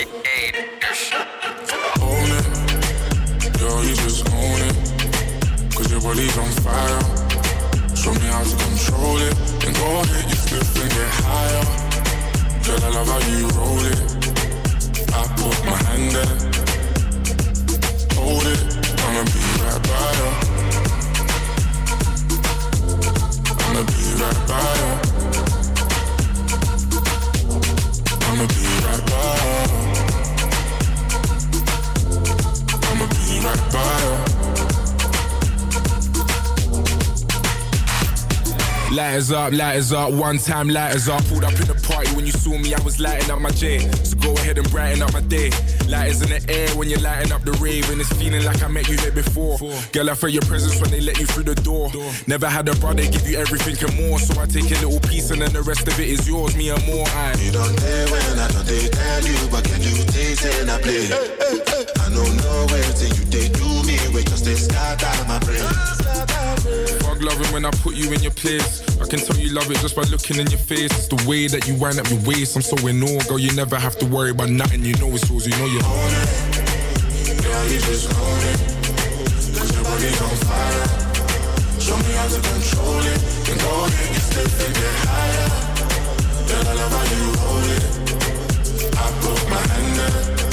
Own it, girl, you just own it. Cause your body's on fire. Show me how to control it. And go ahead, you and get higher. Girl, I love how you roll it. I put my hand there. Hold it, I'ma be right by you. I'ma be right by you. I'ma be right by you. I'ma be right by you. Lighters up, lighters up, one time lighters up. Pulled up in the party when you saw me, I was lighting up my J. So go ahead and brighten up my day. Lighters in the air when you're lighting up the rave, and it's feeling like I met you here before. Girl, I felt your presence when they let you through the door. Never had a brother give you everything and more, so I take a little piece and then the rest of it is yours, me and more. I. You don't care when I don't they tell you, but can you taste and I play? I don't know till you they do me, we just they scatter my brain. Fuck loving when I put you in your place. I can tell you love it just by looking in your face. It's the way that you wind up your waist. I'm so in awe, girl. You never have to worry about nothing. You know it's yours. You know you're. own it. Girl, you just own it. Cause your body's on fire. Show me how to control it. And ahead, you slip and get higher. Girl, I love how you roll it. I put my hand there.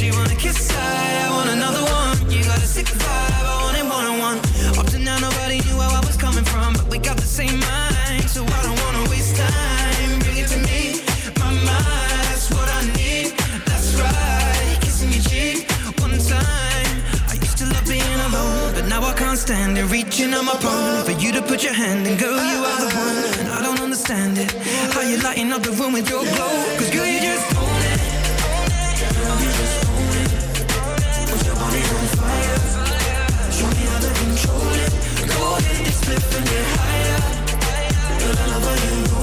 She wanna kiss I, I want another one. You got a sick vibe, I want it one on one. Up to now, nobody knew where I was coming from, but we got the same mind, so I don't wanna waste time. Bring it to me, my mind. That's what I need. That's right, kissing your cheek one time. I used to love being alone, but now I can't stand it. Reaching on my phone for you to put your hand in, girl, you are the one. And I don't understand it. How you lighting up the room with your glow? Cause girl, you just and get higher. Girl, I love you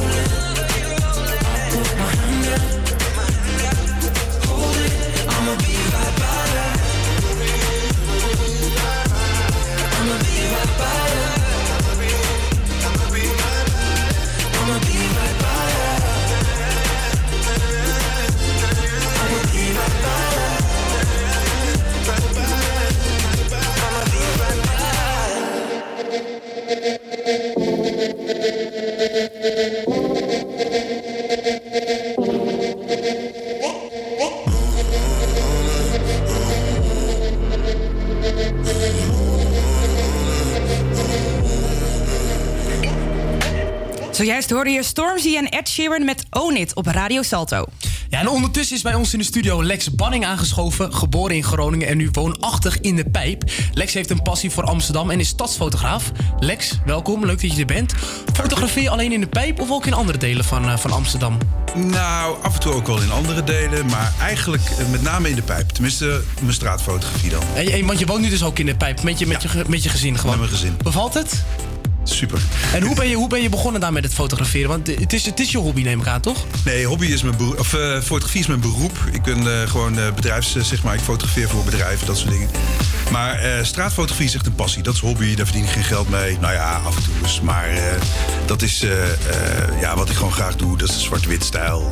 Zojuist hoorde je Stormzy en Ed Sheeran met Own It op Radio Salto. Ja, en ondertussen is bij ons in de studio Lex Banning aangeschoven, geboren in Groningen en nu woonachtig in de Pijp. Lex heeft een passie voor Amsterdam en is stadsfotograaf. Lex, welkom, leuk dat je er bent. Fotografeer je alleen in de Pijp of ook in andere delen van, eh, van Amsterdam? Nou, af en toe ook wel in andere delen, maar eigenlijk eh, met name in de pijp. Tenminste, mijn straatfotografie dan. En, en- want je woont nu dus ook in de Pijp met je, met je, met je gezin gewoon? Met mijn gezin. Bevalt het? Super. En hoe ben je, hoe ben je begonnen daar met het fotograferen? Want het is, het is je hobby, neem ik aan, toch? Nee, hobby is mijn beroep, of eh, fotografie is mijn beroep. Ik ben eh, gewoon eh, bedrijfs, zeg maar, ik fotografeer voor bedrijven, dat soort dingen. Maar straatfotografie is echt een passie. Dat is hobby, daar verdien ik geen geld mee. Nou ja, af en toe eens. Maar dat is ja, wat ik gewoon graag doe. Dat is zwart-wit stijl.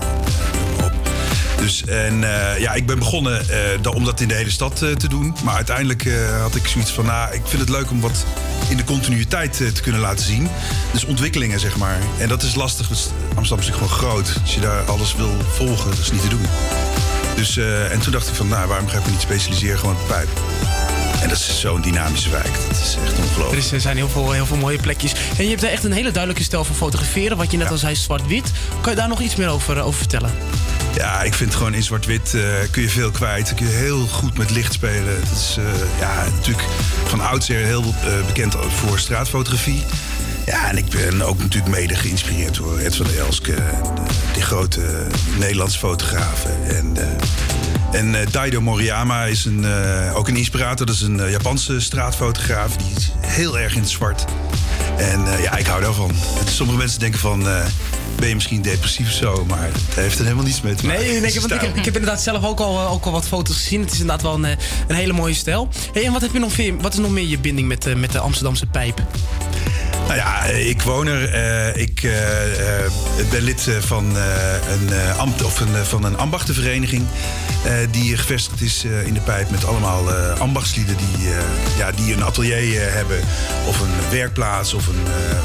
Dus en eh, ja, ik ben begonnen eh, om dat in de hele stad eh, te doen. Maar uiteindelijk had ik zoiets van, nou, ik vind het leuk om wat in de continuïteit te kunnen laten zien. Dus ontwikkelingen, zeg maar. En dat is lastig. Dus Amsterdam is gewoon groot. Als je daar alles wil volgen, dat is niet te doen. Dus, en toen dacht ik van, nou, waarom ga ik me niet specialiseren gewoon op pijp? En dat is zo'n dynamische wijk. Dat is echt ongelooflijk. Er, zijn heel veel, heel veel mooie plekjes. En je hebt er echt een hele duidelijke stijl van fotograferen. Wat je net al zei, zwart-wit. Kan je daar nog iets meer over, over vertellen? Ja, ik vind gewoon in zwart-wit eh, kun je veel kwijt. Kun je heel goed met licht spelen. Het is eh, ja, natuurlijk van oudsher heel eh, bekend voor straatfotografie. Ja, en ik ben ook natuurlijk mede geïnspireerd door Ed van der Elske. Die grote Nederlandse fotografen. En, eh, en eh, Daido Moriyama is een, eh, ook een inspirator. Dat is een eh, Japanse straatfotograaf. Die is heel erg in het zwart. En ja, ik hou daarvan. Sommige mensen denken van... ben je misschien depressief of zo? Maar het heeft er helemaal niets mee te maken. Nee, nee want ik, heb, ik heb inderdaad zelf ook al, ook al wat foto's gezien. Het is inderdaad wel een, een hele mooie stijl. Hey, en wat, heb je nog meer, wat is nog meer je binding met, met de Amsterdamse pijp? Nou ja, eh, ik woon er. eh, ik eh, ben lid van, een, ambt, of een, van een ambachtenvereniging. die gevestigd is in de pijp met allemaal ambachtslieden die, ja, die een atelier hebben. Of een werkplaats of een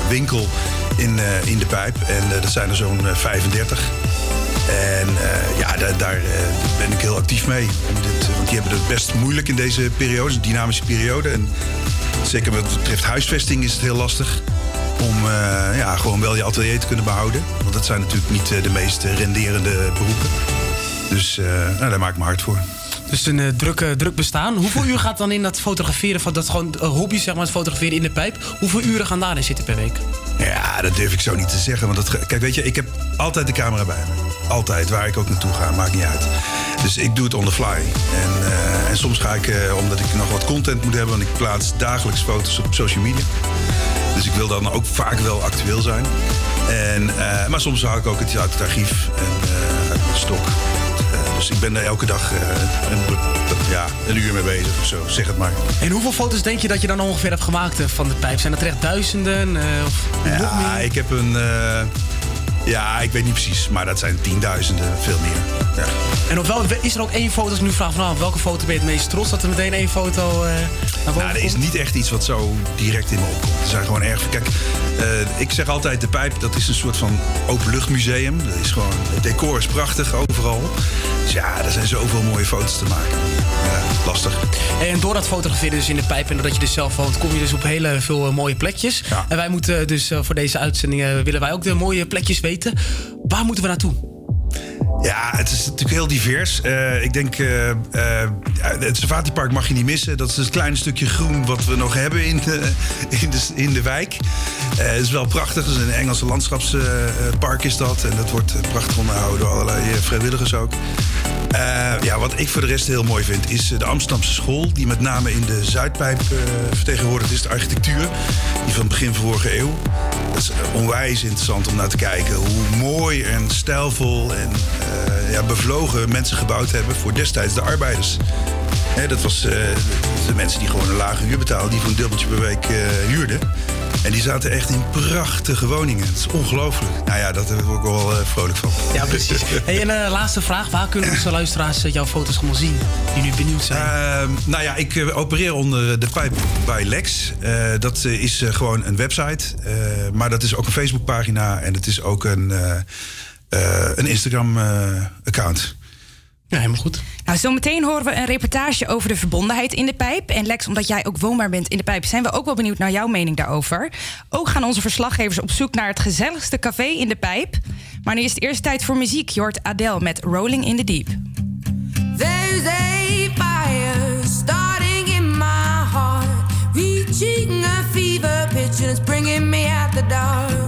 winkel in, in de pijp. En dat zijn er zo'n eh, 35. En eh, ja, daar, daar eh, ben ik heel actief mee. Want die hebben het best moeilijk in deze periode. Een dynamische periode. En zeker wat betreft huisvesting is het heel lastig. Om eh, ja, gewoon wel je atelier te kunnen behouden. Want dat zijn natuurlijk niet de meest renderende beroepen. Dus nou, daar maak ik me hard voor. Dus een eh, druk, bestaan. Hoeveel uur gaat dan in dat fotograferen van dat gewoon eh, hobby, zeg maar, het fotograferen in de pijp? Hoeveel uren gaan daarin zitten per week? Ja, dat durf ik zo niet te zeggen. Want dat, kijk, weet je, ik heb altijd de camera bij me. Altijd, waar ik ook naartoe ga, maakt niet uit. Dus ik doe het on the fly. En, en soms ga ik, omdat ik nog wat content moet hebben... want ik plaats dagelijks foto's op social media. Dus ik wil dan ook vaak wel actueel zijn. En, maar soms haal ik ook het uit het archief en uit stok. Dus ik ben er elke dag eh, een, ja, een uur mee bezig of zo, zeg het maar. En hoeveel foto's denk je dat je dan ongeveer hebt gemaakt eh, van de pijp? Zijn dat er echt duizenden? eh, of Ja, ik heb een. ja, ik weet niet precies, maar dat zijn tienduizenden, veel meer. Ja. En op wel, is er ook één foto, als ik nu vraag van nou, welke foto ben je het meest trots? Dat er meteen één foto eh, naar boven Nou, er is niet echt iets wat zo direct in me opkomt. Er zijn gewoon erg. Kijk, ik zeg altijd: de pijp dat is een soort van openluchtmuseum. Dat is gewoon, het decor is prachtig overal. Dus ja, er zijn zoveel mooie foto's te maken. Ja, lastig. En door dat fotograferen dus in de pijp en doordat je dus zelf woont, kom je dus op hele veel eh, mooie plekjes. En wij moeten dus eh, voor deze uitzending eh, willen wij ook de mooie plekjes weten. Waar moeten we naartoe? Ja, het is natuurlijk heel divers. Eh, ik denk, eh, ja, het Safatipark mag je niet missen. Dat is een klein stukje groen wat we nog hebben in de, in de, in de wijk. Het is wel prachtig. Het is een Engelse landschapspark is dat. En dat wordt prachtig onderhouden door allerlei vrijwilligers ook. Ja, wat ik voor de rest heel mooi vind, is de Amsterdamse school. Die met name in de Zuidpijp vertegenwoordigd is. De architectuur, die van het begin vorige eeuw. Dat is onwijs interessant om naar te kijken. Hoe mooi en stijlvol en eh, ja, bevlogen mensen gebouwd hebben voor destijds de arbeiders. Hè, dat was eh, de mensen die gewoon een lage huur betaalden, die voor een dubbeltje per week eh, huurden. En die zaten echt in prachtige woningen. Het is ongelooflijk. Nou ja, daar word ik ook wel vrolijk van. Ja, precies. Hey, en eh, laatste vraag. Waar kunnen onze luisteraars jouw foto's allemaal zien? Die nu benieuwd zijn. Ehm, nou ja, ik opereer onder de pijp bij Lex. Dat is gewoon een website. maar dat is ook een Facebookpagina en het is ook een, eh, eh, een Instagram-account. Ja, helemaal goed. Nou, zometeen horen we een reportage over de verbondenheid in de pijp. En Lex, omdat jij ook woonbaar bent in de pijp, zijn we ook wel benieuwd naar jouw mening daarover. Ook gaan onze verslaggevers op zoek naar het gezelligste café in de pijp. Maar nu is het eerst tijd voor muziek. Je hoort Adele met Rolling in the Deep. There's a fire starting in my heart, reaching a fever pitch, and it's bringing me out the dark.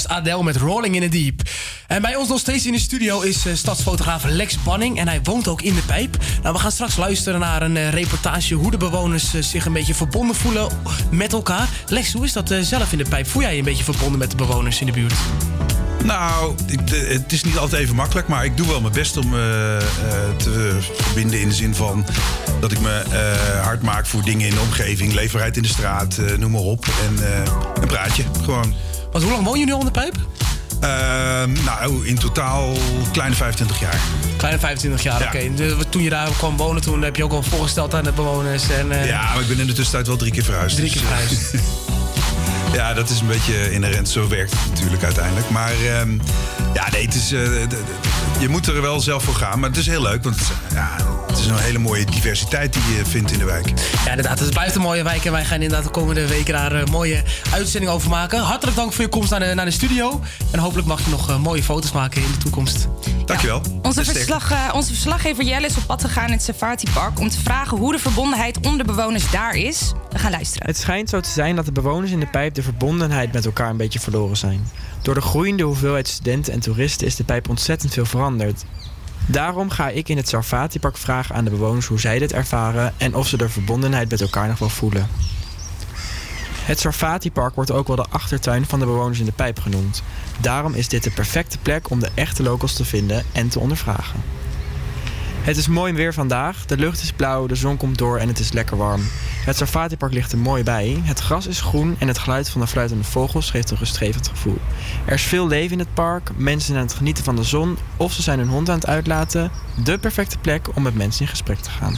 Zojuist Adele met Rolling in the Deep. En bij ons nog steeds in de studio is eh, stadsfotograaf Lex Banning. En hij woont ook in de pijp. Nou, we gaan straks luisteren naar een eh, reportage... hoe de bewoners eh, zich een beetje verbonden voelen met elkaar. Lex, hoe is dat zelf in de pijp? Voel jij je een beetje verbonden met de bewoners in de buurt? Nou, het is niet altijd even makkelijk, maar ik doe wel mijn best om eh, te verbinden in de zin van dat ik me hard maak voor dingen in de omgeving, leefbaarheid in de straat, noem maar op. En een praatje, gewoon. Want hoe lang woon je nu al in de pijp? Ehm, nou, in totaal kleine 25 jaar. Kleine 25 jaar, Ja. oké. De- Toen je daar kwam wonen, toen heb je ook al voorgesteld aan de bewoners. En, eh, Ja, maar ik ben in de tussentijd wel drie keer verhuisd. Drie keer dus- verhuisd. ja, dat is een beetje inherent. Zo werkt het natuurlijk uiteindelijk. Maar ehm, ja, nee, het is, eh, je moet er wel zelf voor gaan. Maar het is heel leuk, want ja, het is een hele mooie diversiteit die je vindt in de wijk. Ja, inderdaad. Het blijft een mooie wijk en wij gaan inderdaad de komende weken daar een mooie uitzending over maken. Hartelijk dank voor je komst naar de, naar de studio. En hopelijk mag je nog eh, mooie foto's maken in de toekomst. Dankjewel. Onze, verslag, eh, onze verslaggever Jelle is op pad gegaan in het Safari Park om te vragen hoe de verbondenheid onder de bewoners daar is. We gaan luisteren. Het schijnt zo te zijn dat de bewoners in de pijp de verbondenheid met elkaar een beetje verloren zijn. Door de groeiende hoeveelheid studenten en toeristen is de pijp ontzettend veel veranderd. Daarom ga ik in het Sarfati Park vragen aan de bewoners hoe zij dit ervaren en of ze de verbondenheid met elkaar nog wel voelen. Het Sarfati Park wordt ook wel de achtertuin van de bewoners in de pijp genoemd. Daarom is dit de perfecte plek om de echte locals te vinden en te ondervragen. Het is mooi weer vandaag. De lucht is blauw, de zon komt door en het is lekker warm. Het Safari Park ligt er mooi bij. Het gras is groen en het geluid van de fluitende vogels geeft een rustgevend gevoel. Er is veel leven in het park, mensen zijn aan het genieten van de zon of ze zijn hun hond aan het uitlaten. De perfecte plek om met mensen in gesprek te gaan.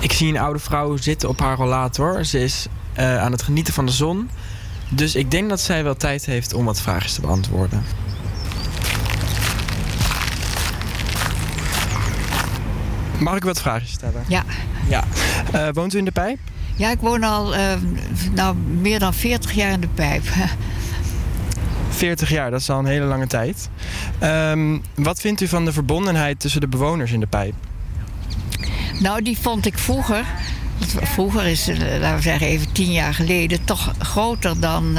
Ik zie een oude vrouw zitten op haar rollator. Ze is eh, aan het genieten van de zon. Dus ik denk dat zij wel tijd heeft om wat vragen te beantwoorden. Mag ik wat vragen stellen? Ja. Ja. Eh, woont u in de pijp? Ja, ik woon al eh, nou, meer dan 40 jaar in de pijp. 40 jaar, dat is al een hele lange tijd. Ehm, wat vindt u van de verbondenheid tussen de bewoners in de pijp? Nou, die vond ik vroeger, vroeger is, eh, laten we zeggen even tien jaar geleden, toch groter dan,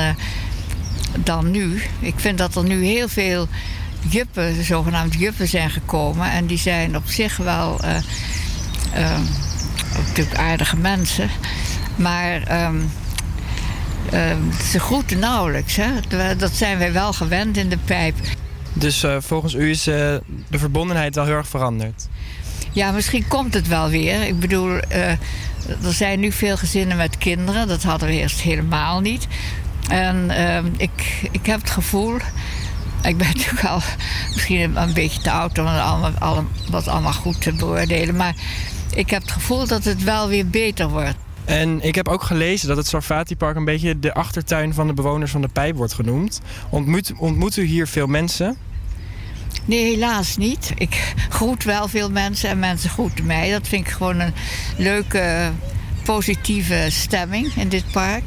dan nu. Ik vind dat er nu heel veel juppen, zogenaamd juppen zijn gekomen. En die zijn op zich wel eh, eh, natuurlijk aardige mensen. Maar ehm, ehm, ze groeten nauwelijks. Hè? Dat zijn wij wel gewend in de pijp. Dus eh, volgens u is eh, de verbondenheid wel heel erg veranderd. Ja, misschien komt het wel weer. Ik bedoel, eh, er zijn nu veel gezinnen met kinderen. Dat hadden we eerst helemaal niet. En ehm, ik, ik heb het gevoel. Ik ben natuurlijk al misschien een, beetje te oud om het allemaal, wat allemaal goed te beoordelen. Maar ik heb het gevoel dat het wel weer beter wordt. En ik heb ook gelezen dat het Sarfati Park een beetje de achtertuin van de bewoners van de pijp wordt genoemd. Ontmoet, ontmoet u hier veel mensen? Nee, helaas niet. Ik groet wel veel mensen en mensen groeten mij. Dat vind ik gewoon een leuke, positieve stemming in dit park.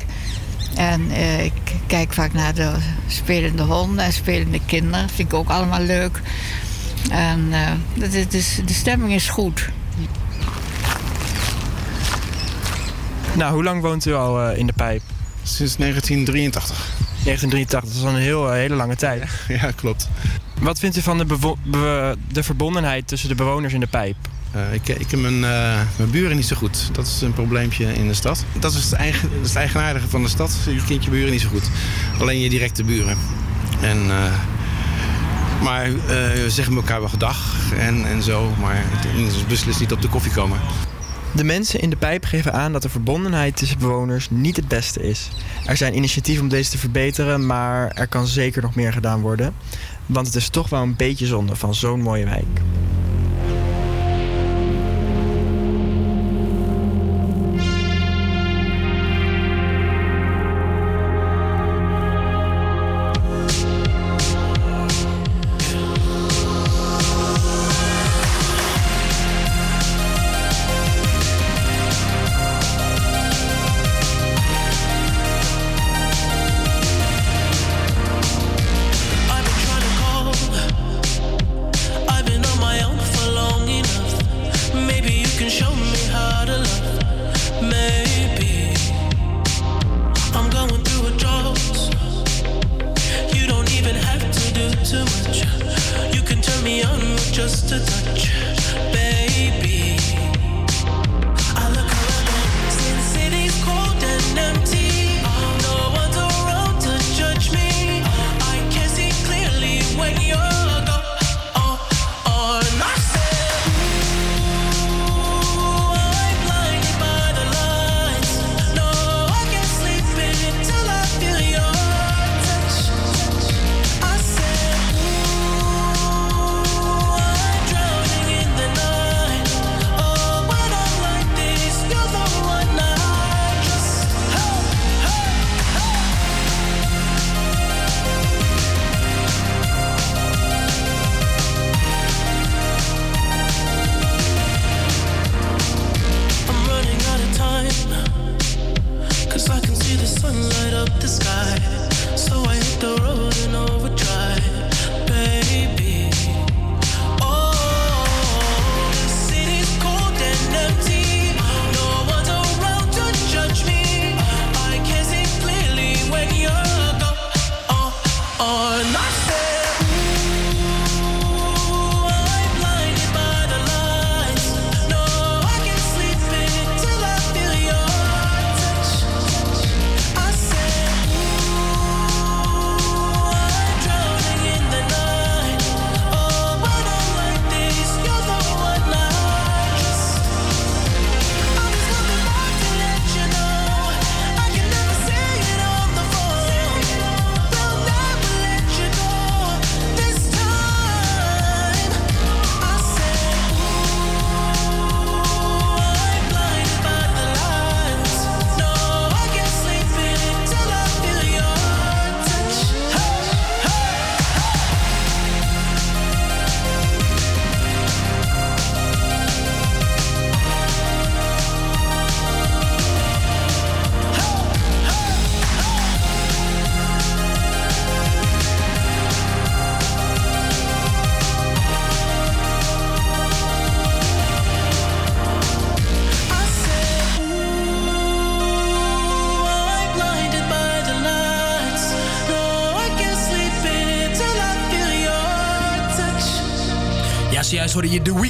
En eh, ik kijk vaak naar de spelende honden en spelende kinderen. Dat vind ik ook allemaal leuk. En eh, het is- dus de stemming is goed. Nou, hoe lang woont u al eh, in de pijp? Sinds 1983. 1983, dat is al een heel, hele lange tijd. Ja, klopt. Wat vindt u van de, be- de verbondenheid tussen de bewoners in de pijp? Eh, ik, heb mijn, eh, mijn buren niet zo goed. Dat is een probleempje in de stad. Dat is het, eigen, eigenaardige van de stad. Je kent je buren niet zo goed. Alleen je directe buren. En, eh, maar we zeggen elkaar wel gedag en, en zo. Maar het is beslist niet op de koffie komen. De mensen in de pijp geven aan dat de verbondenheid tussen bewoners niet het beste is. Er zijn initiatieven om deze te verbeteren, maar er kan zeker nog meer gedaan worden. Want het is toch wel een beetje zonde van zo'n mooie wijk.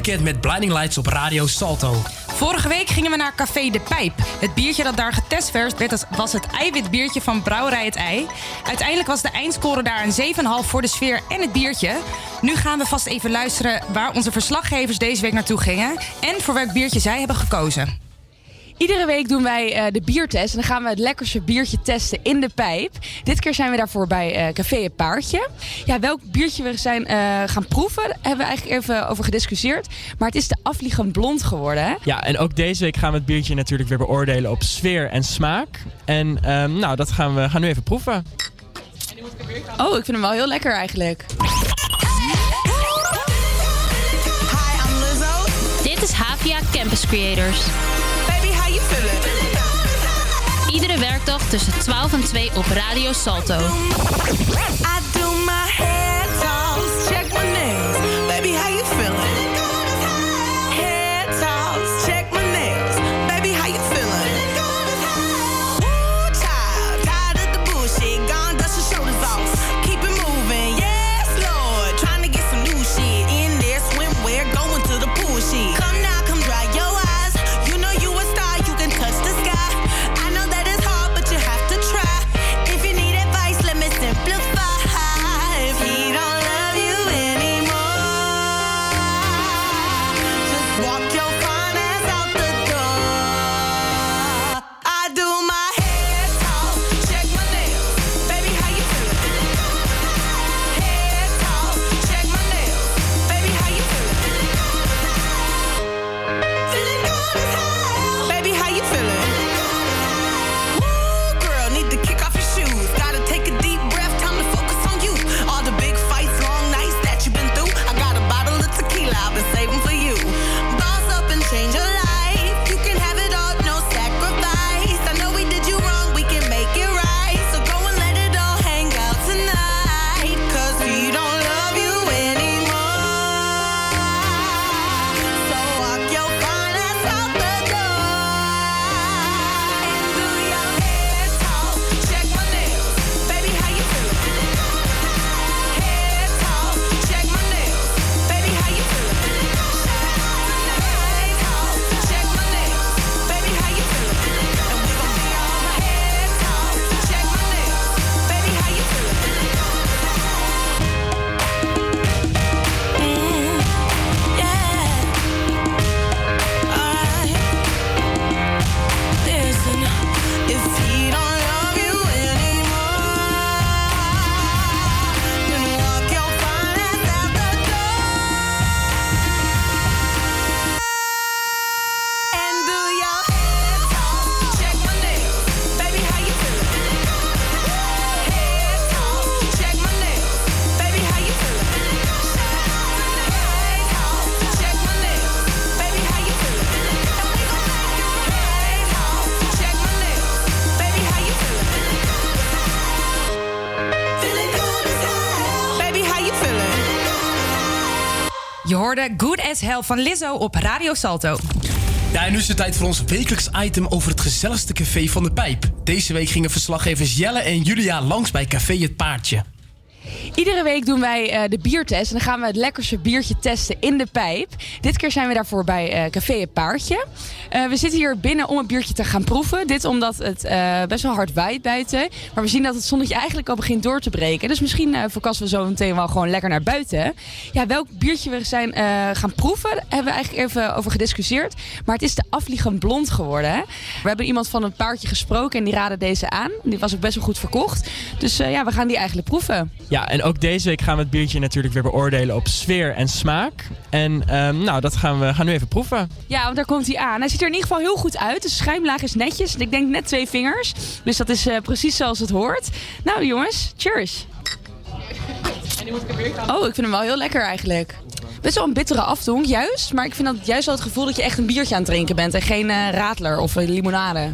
Met Blinding Lights op Radio Salto. Vorige week gingen we naar Café de Pijp. Het biertje dat daar getest werd, was het eiwitbiertje van Brouwerij het Ei. Uiteindelijk was de eindscore daar een 7,5 voor de sfeer en het biertje. Nu gaan we vast even luisteren waar onze verslaggevers deze week naartoe gingen... en voor welk biertje zij hebben gekozen. Iedere week doen wij eh, de biertest. En dan gaan we het lekkerste biertje testen in de pijp. Dit keer zijn we daarvoor bij eh, Café Het Paardje. Ja, welk biertje we zijn eh, gaan proeven, daar hebben we eigenlijk even over gediscussieerd. Maar het is de afvliegend blond geworden. Hè? Ja, en ook deze week gaan we het biertje natuurlijk weer beoordelen op sfeer en smaak. En ehm, nou, dat gaan we gaan nu even proeven. Oh, ik vind hem wel heel lekker eigenlijk. Dit is Havia Campus Creators. Iedere werkdag tussen 12 en 2 op Radio Salto. Hoorde Good as Hell van Lizzo op Radio Salto. Ja, en nu is het tijd voor ons wekelijks item over het gezelligste café van de Pijp. Deze week gingen verslaggevers Jelle en Julia langs bij Café Het Paardje. Iedere week doen wij eh, de biertest. En dan gaan we het lekkerste biertje testen in de pijp. Dit keer zijn we daarvoor bij eh, Café Het Paardje. Eh, we zitten hier binnen om het biertje te gaan proeven. Dit omdat het best wel hard waait buiten. Maar we zien dat het zonnetje eigenlijk al begint door te breken. Dus misschien verkassen we zo meteen wel gewoon lekker naar buiten. Ja, welk biertje we zijn gaan proeven, hebben we eigenlijk even over gediscussieerd. Maar het is de afvliegend blond geworden. We hebben iemand van een paardje gesproken en die raadde deze aan. Die was ook best wel goed verkocht. Dus ja, we gaan die eigenlijk proeven. Ja, en ook deze week gaan we het biertje natuurlijk weer beoordelen op sfeer en smaak. En ehm, nou, dat gaan we gaan nu even proeven. Ja, want daar komt hij aan. Hij ziet er in ieder geval heel goed uit. De schuimlaag is netjes. Ik denk net twee vingers. Dus dat is eh, precies zoals het hoort. Nou jongens, cheers. Oh, ik vind hem wel heel lekker eigenlijk. Best wel een bittere afdonk, juist. Maar ik vind dat juist wel het gevoel dat je echt een biertje aan het drinken bent. En geen eh, radler of een limonade.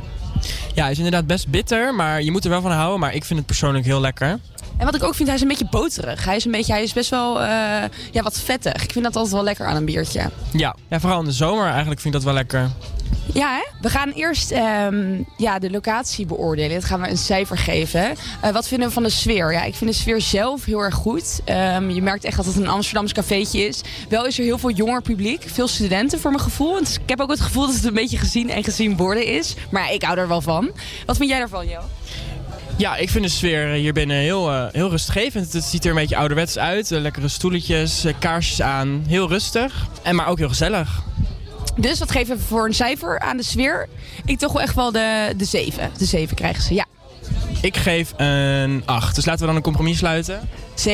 Ja, hij is inderdaad best bitter, maar je moet er wel van houden. Maar ik vind het persoonlijk heel lekker. En wat ik ook vind, hij is een beetje boterig. Hij is, een beetje, hij is best wel eh, ja, wat vettig. Ik vind dat altijd wel lekker aan een biertje. Ja. ja, vooral in de zomer eigenlijk vind ik dat wel lekker. Ja, hè? We gaan eerst ehm, ja, de locatie beoordelen. Dat gaan we een cijfer geven. Eh, wat vinden we van de sfeer? Ja, ik vind de sfeer zelf heel erg goed. Ehm, je merkt echt dat het een Amsterdams cafeetje is. Wel is er heel veel jonger publiek. Veel studenten voor mijn gevoel. Dus ik heb ook het gevoel dat het een beetje gezien en gezien worden is. Maar ja, ik hou er wel van. Wat vind jij daarvan, Jo? Ja, ik vind de sfeer hier binnen heel, eh, heel rustgevend. Het ziet er een beetje ouderwets uit. Eh, lekkere stoeletjes, eh, kaarsjes aan. Heel rustig. En maar ook heel gezellig. Dus wat geven we voor een cijfer aan de sfeer? Ik toch wel echt wel de, de 7. De 7 krijgen ze, ja. Ik geef een 8. Dus laten we dan een compromis sluiten. 7,5.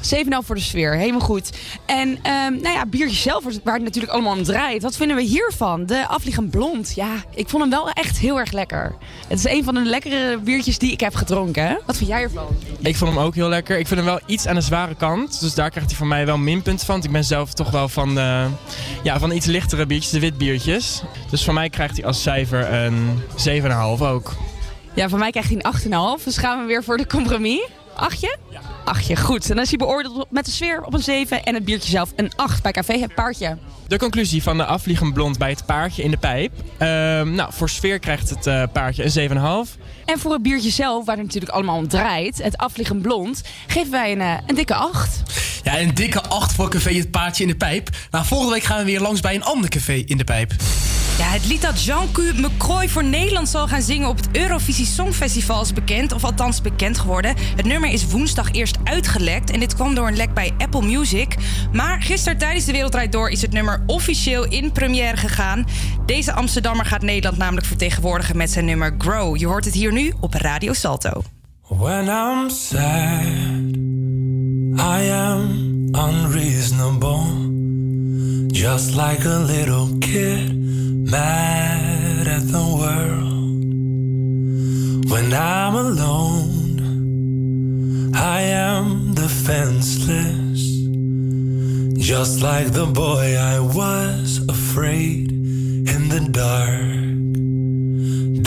7,5 voor de sfeer. Helemaal goed. En ehm, nou ja, biertje zelf, waar het natuurlijk allemaal om draait. Wat vinden we hiervan? De afvliegend blond. Ja, ik vond hem wel echt heel erg lekker. Het is een van de lekkere biertjes die ik heb gedronken. Wat vind jij ervan? Ik vond hem ook heel lekker. Ik vind hem wel iets aan de zware kant. Dus daar krijgt hij van mij wel minpunt van. Want ik ben zelf toch wel van de, ja, van de iets lichtere biertjes, de witbiertjes. Dus voor mij krijgt hij als cijfer een 7,5 ook. Ja, van mij krijgt hij een 8,5. Dus gaan we weer voor de compromis. Achtje? Ja. Achtje, goed. En dan is hij beoordeeld met de sfeer op een 7 en het biertje zelf een 8 bij Café Het Paardje. De conclusie van de afvliegend blond bij het paardje in de pijp. Ehm, nou, voor sfeer krijgt het eh, paardje een 7,5. En voor het biertje zelf, waar het natuurlijk allemaal om draait, het afvliegend blond, geven wij een, eh, een dikke 8. Ja, een dikke 8 voor Café Het Paardje in de Pijp. Nou, volgende week gaan we weer langs bij een ander café in de Pijp. Ja, het lied dat Jean-Q McCroy voor Nederland zal gaan zingen op het Eurovisie Songfestival is bekend, of althans bekend geworden. Het nummer is woensdag eerst uitgelekt en dit kwam door een lek bij Apple Music. Maar gisteren tijdens de Wereldrijd Door is het nummer officieel in première gegaan. Deze Amsterdammer gaat Nederland namelijk vertegenwoordigen met zijn nummer Grow. Je hoort het hier nu op Radio Salto. When I'm sad, I am unreasonable. Just like a little kid, mad at the world. When I'm alone, I am defenseless. Just like the boy I was afraid in the dark.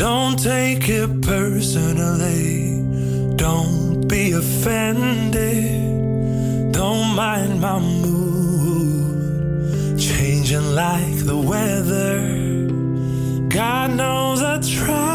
Don't take it personally. Don't be offended. Don't mind my mood. Changing like the weather. God knows I try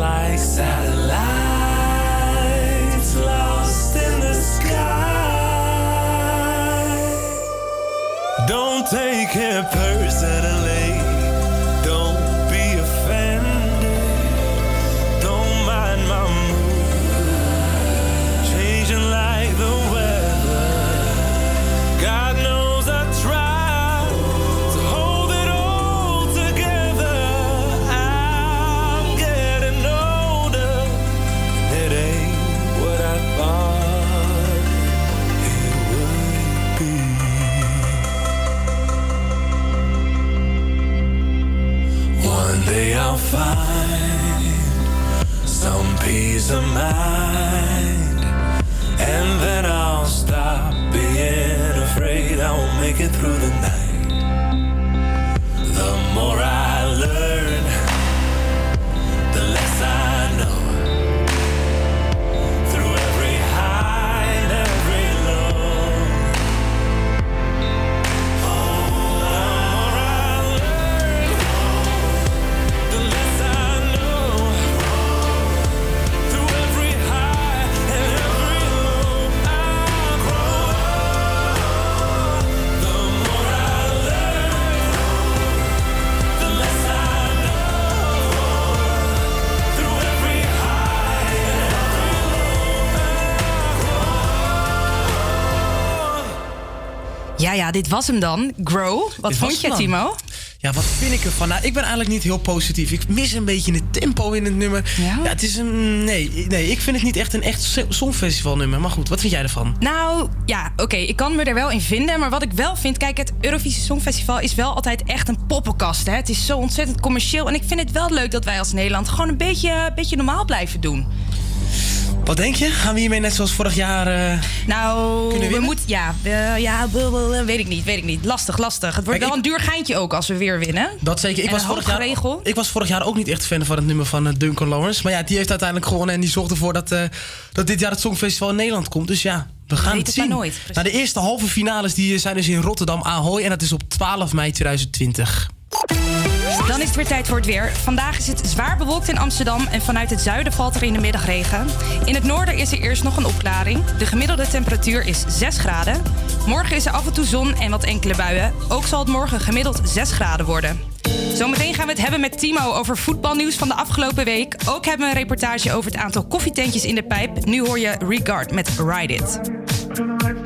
like satellites peace mind, and then I'll stop being afraid I won't make it through the night. Ja, ja, dit was hem dan. Grow. Wat Dit vond je. Timo? Ja, wat vind ik ervan? Nou, ik ben eigenlijk niet heel positief. Ik mis een beetje het tempo in het nummer. Ja, het is een... Nee, nee, ik vind het niet echt een echt so- songfestivalnummer. Maar goed, wat vind jij ervan? Nou, ja, oké, ik kan me er wel in vinden. Maar wat ik wel vind, kijk, het Eurovisie Songfestival is wel altijd echt een poppenkast. Hè? Het is zo ontzettend commercieel. En ik vind het wel leuk dat wij als Nederland gewoon een beetje, een beetje normaal blijven doen. Wat denk je? Gaan we hiermee net zoals vorig jaar... eh, Nou, we moeten. Ja, ja weet ik niet, weet ik niet. Lastig, lastig. Het wordt Kijk, wel een duur geintje ook als we weer winnen. Dat zeker. Ik En was, vorig jaar, ik was vorig jaar ook niet echt fan van het nummer van eh, Duncan Lawrence. Maar ja, die heeft uiteindelijk gewonnen en die zorgt ervoor dat, eh, dat dit jaar het Songfestival in Nederland komt. Dus ja, we gaan het het zien. nooit. Nou, de eerste halve finales die zijn dus in Rotterdam Ahoy en dat is op 12 mei 2020. Dan is het weer tijd voor het weer. Vandaag is het zwaar bewolkt in Amsterdam en vanuit het zuiden valt er in de middag regen. In het noorden is er eerst nog een opklaring. De gemiddelde temperatuur is 6 graden. Morgen is er af en toe zon en wat enkele buien. Ook zal het morgen gemiddeld 6 graden worden. Zometeen gaan we het hebben met Timo over voetbalnieuws van de afgelopen week. Ook hebben we een reportage over het aantal koffietentjes in de pijp. Nu hoor je Regard met Ride It. Telling me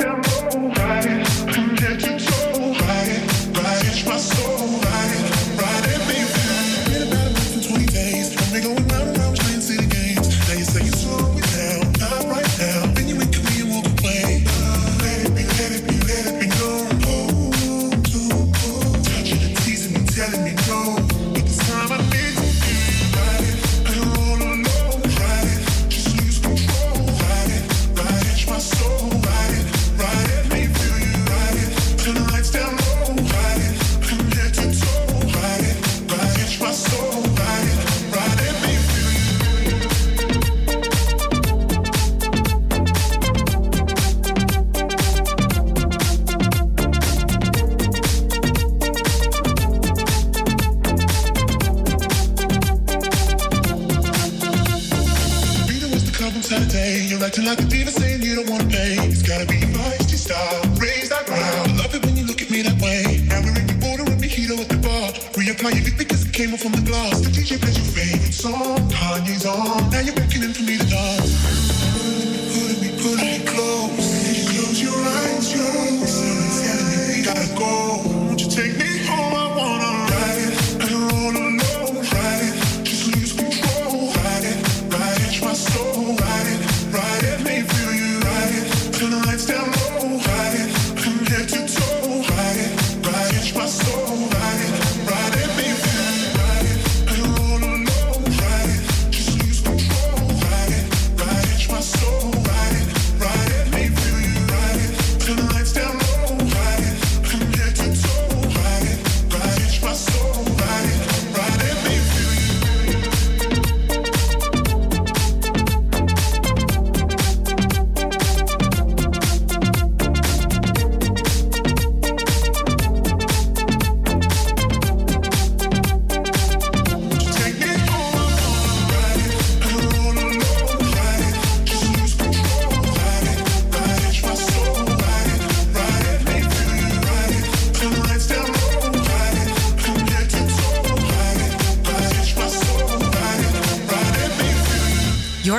acting like a diva saying you don't wanna pay. It's gotta be feisty style. Raise that ground. I love it when you look at me that way. Now we're in the border with mojito at the bar. Reapply your because it came off from the glass. The DJ plays your favorite song. Kanye's on. Now you're beckoning for me to dance.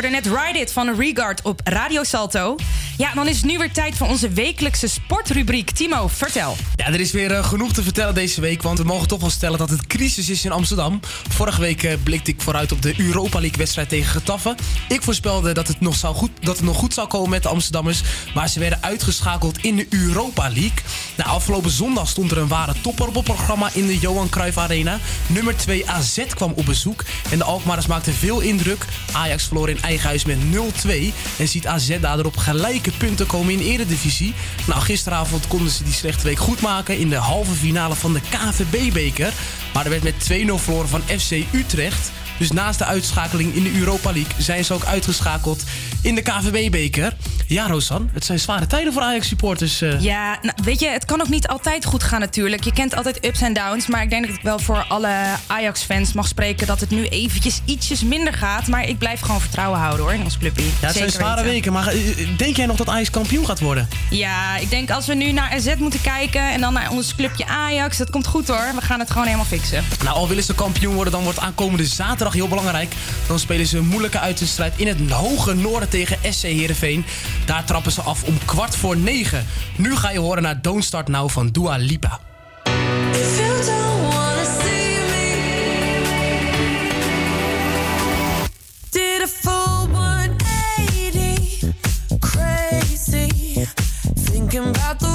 Hoorde net Ride It van Regard op Radio Salto. Ja, dan is het nu weer tijd voor onze wekelijkse sportrubriek. Timo, vertel. Ja, er is weer eh, genoeg te vertellen deze week, want we mogen toch wel stellen dat het crisis is in Amsterdam. Vorige week eh, blikte ik vooruit op de Europa League wedstrijd tegen Getafe. Ik voorspelde dat het, nog zou goed, dat het nog goed zou komen met de Amsterdammers, maar ze werden uitgeschakeld in de Europa League. Nou, afgelopen zondag stond er een ware topper op het programma in de Johan Cruijff Arena. Nummer 2 AZ kwam op bezoek en de Alkmaarders maakten veel indruk. Ajax verloor in eigen huis met 0-2 en ziet AZ daardoor op gelijke punten komen in Eredivisie. Nou, gisteravond konden ze die slechte week goed maken in de halve finale van de KVB-beker. Maar er werd met 2-0 verloren van FC Utrecht. Dus naast de uitschakeling in de Europa League zijn ze ook uitgeschakeld in de KVB-beker. Ja, Rosan, het zijn zware tijden voor Ajax-supporters. eh. Ja, nou, weet je, het kan ook niet altijd goed gaan natuurlijk. Je kent altijd ups en downs. Maar ik denk dat ik wel voor alle Ajax-fans mag spreken... dat het nu eventjes ietsjes minder gaat. Maar ik blijf gewoon vertrouwen houden hoor, in ons clubje. Ja, het zijn zware weten. weken, maar eh, denk jij nog dat Ajax kampioen gaat worden? Ja, ik denk als we nu naar AZ moeten kijken... en dan naar ons clubje Ajax, dat komt goed hoor. We gaan het gewoon helemaal fixen. Nou, al willen ze kampioen worden, dan wordt aankomende zaterdag heel belangrijk. Dan spelen ze een moeilijke uitwedstrijd in het hoge noorden tegen SC Heerenveen. Daar trappen ze af om kwart voor negen. Nu ga je horen naar Don't Start Now van Dua Lipa. You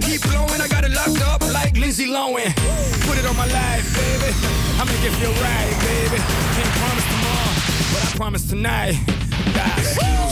Keep blowing, I got it locked up like Lindsay Lohan. Put it on my life, baby. I make it feel right, baby. Can't promise tomorrow, but I promise tonight. Excuse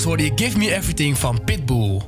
Zojuist hoorde je Give Me Everything van Pitbull.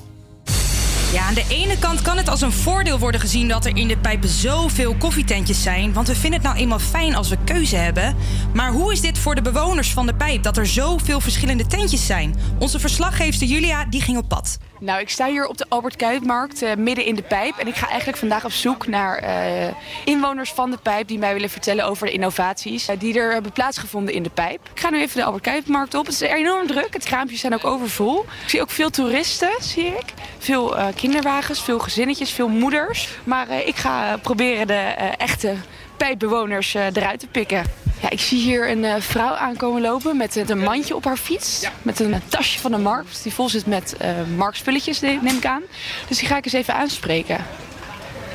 Ja, aan de ene kant kan het als een voordeel worden gezien dat er in de pijpen zoveel koffietentjes zijn. Want we vinden het nou eenmaal fijn als we keuze hebben. Maar hoe is dit voor de bewoners van de pijp dat er zoveel verschillende tentjes zijn? Onze verslaggeefster Julia die ging op pad. Nou, ik sta hier op de Albert Kuipmarkt, eh, midden in de pijp. En ik ga eigenlijk vandaag op zoek naar eh, inwoners van de pijp... die mij willen vertellen over de innovaties eh, die er hebben plaatsgevonden in de pijp. Ik ga nu even de Albert Kuipmarkt op. Het is enorm druk. Het kraampjes zijn ook overvol. Ik zie ook veel toeristen, zie ik. Veel kinderwagens, veel gezinnetjes, veel moeders. Maar ik ga proberen de echte pijpbewoners eh, eruit te pikken. Ja, ik zie hier een eh, vrouw aankomen lopen met eh, een mandje op haar fiets. Met een tasje van de markt die vol zit met eh marktspulletjes, ne- neem ik aan. Dus die ga ik eens even aanspreken.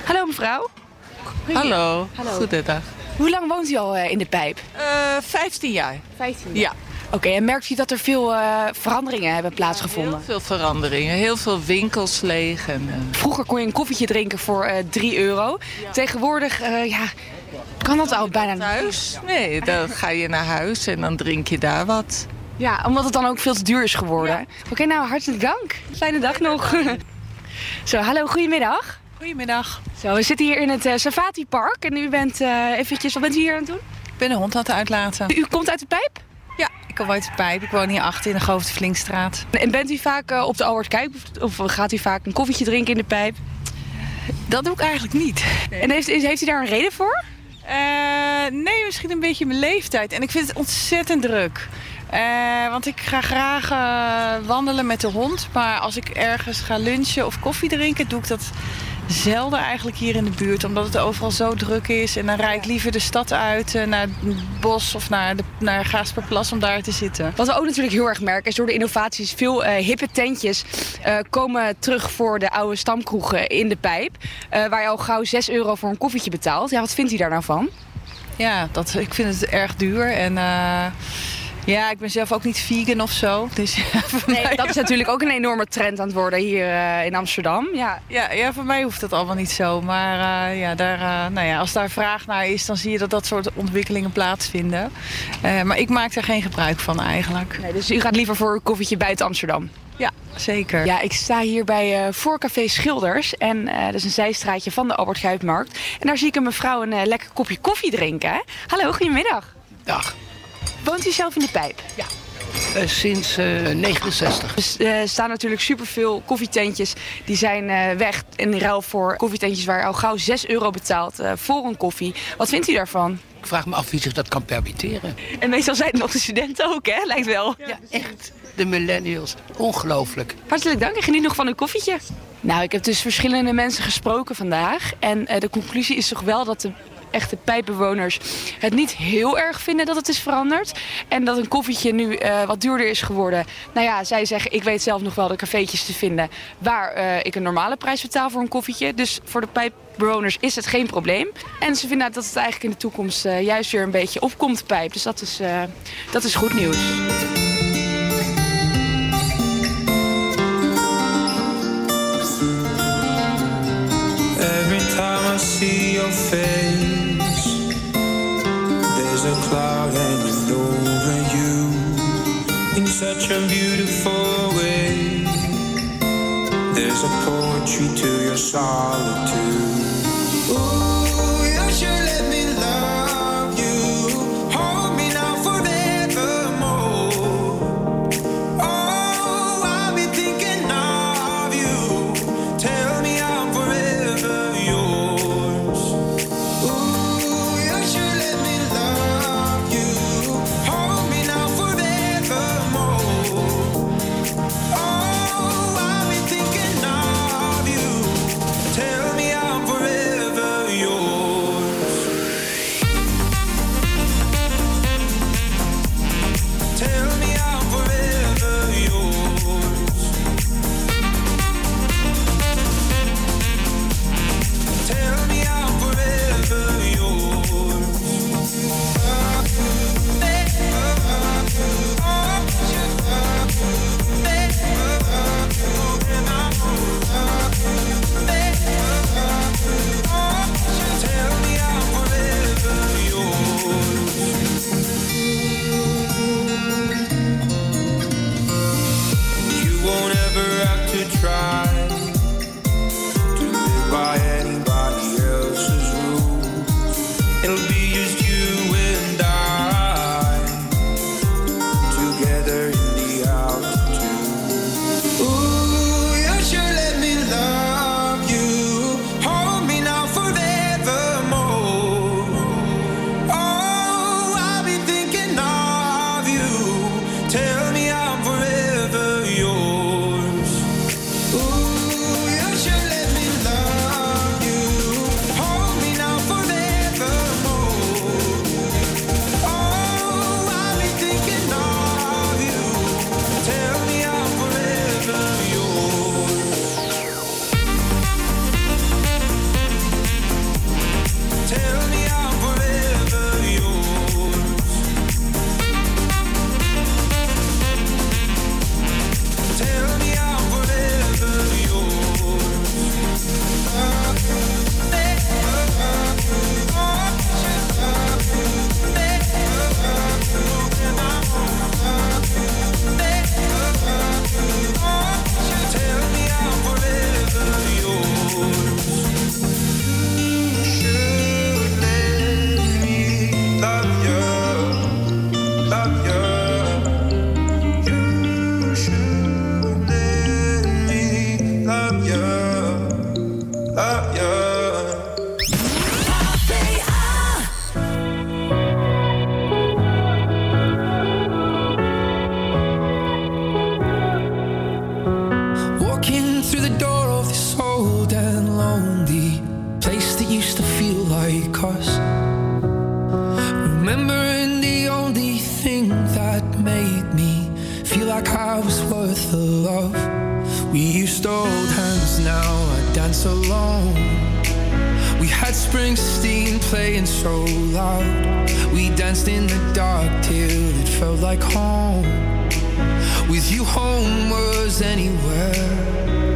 Hallo mevrouw. Hallo, Hallo. goedendag. Hoe lang woont u al eh, in de pijp? 15 jaar. 15 Ja. Oké, en merkt u dat er veel eh, veranderingen hebben plaatsgevonden? Heel veel veranderingen, heel veel winkels leeg. En, eh, Vroeger kon je een koffietje drinken voor eh 3 euro. Tegenwoordig, eh, ja, kan dat al bijna niet. Thuis? Nee, dan ga je naar huis en dan drink je daar wat. Ja, omdat het dan ook veel te duur is geworden. Oké, nou, hartelijk dank. Fijne dag nog. Zo, hallo, goedemiddag. Goedemiddag. Zo, we zitten hier in het eh, Savati Park en u bent eh, eventjes, wat bent u hier aan het doen? Ik ben een hond aan het uitlaten. U komt uit de pijp? Ja, ik kom uit de pijp. Ik woon hier achter in de Goofdvlinkstraat. En bent u vaak eh, op de Albert Kuip of gaat u vaak een koffietje drinken in de pijp? Dat doe ik eigenlijk niet. En heeft, heeft u daar een reden voor? Eh, nee, misschien een beetje mijn leeftijd. En ik vind het ontzettend druk. Eh, want ik ga graag wandelen met de hond. Maar als ik ergens ga lunchen of koffie drinken, doe ik dat zelden eigenlijk hier in de buurt. Omdat het overal zo druk is. En dan rijd ik liever de stad uit, eh, naar het bos of naar, de, naar Gaasperplas om daar te zitten. Wat we ook natuurlijk heel erg merken is door de innovaties... veel eh, hippe tentjes eh, komen terug voor de oude stamkroegen in de pijp. waar je al gauw 6 euro voor een koffietje betaalt. Ja, wat vindt u daar nou van? Ja, dat, ik vind het erg duur. En ja, ik ben zelf ook niet vegan of zo. Dus Nee, dat is natuurlijk ook een enorme trend aan het worden hier eh, in Amsterdam. Ja. Ja, ja, voor mij hoeft dat allemaal niet zo. Maar eh, ja, daar, eh, nou ja, als daar vraag naar is, dan zie je dat dat soort ontwikkelingen plaatsvinden. Eh, maar ik maak daar geen gebruik van eigenlijk. Nee, dus u gaat liever voor een koffietje buiten Amsterdam? Ja, zeker. Ja, ik sta hier bij eh Voorcafé Schilders. En eh, dat is een zijstraatje van de Albert Kuipmarkt. En daar zie ik een mevrouw een lekker kopje koffie drinken. Hallo, goedemiddag. Dag. Woont u zelf in de pijp? Ja. Eh, sinds eh 69. Dus eh, er staan natuurlijk superveel koffietentjes. Die zijn eh, weg in ruil voor koffietentjes waar je al gauw 6 euro betaalt eh, voor een koffie. Wat vindt u daarvan? Ik vraag me af wie zich dat kan permitteren. En meestal zijn het nog de studenten ook, hè? Lijkt wel. Ja, echt. De millennials. Ongelooflijk. Hartelijk dank en geniet nog van uw koffietje. Nou, ik heb dus verschillende mensen gesproken vandaag. En eh, de conclusie is toch wel dat de echte pijpbewoners het niet heel erg vinden dat het is veranderd. En dat een koffietje nu eh, wat duurder is geworden. Nou ja, zij zeggen, ik weet zelf nog wel de cafeetjes te vinden waar eh, ik een normale prijs betaal voor een koffietje. Dus voor de pijpbewoners is het geen probleem. En ze vinden dat het eigenlijk in de toekomst eh, juist weer een beetje opkomt, pijp. Dus dat is, dat is goed nieuws. Every time I see your face, cloud hanging over you in such a beautiful way. There's a poetry to your solitude. Ooh, danced in the dark till it felt like home. With you, home was anywhere.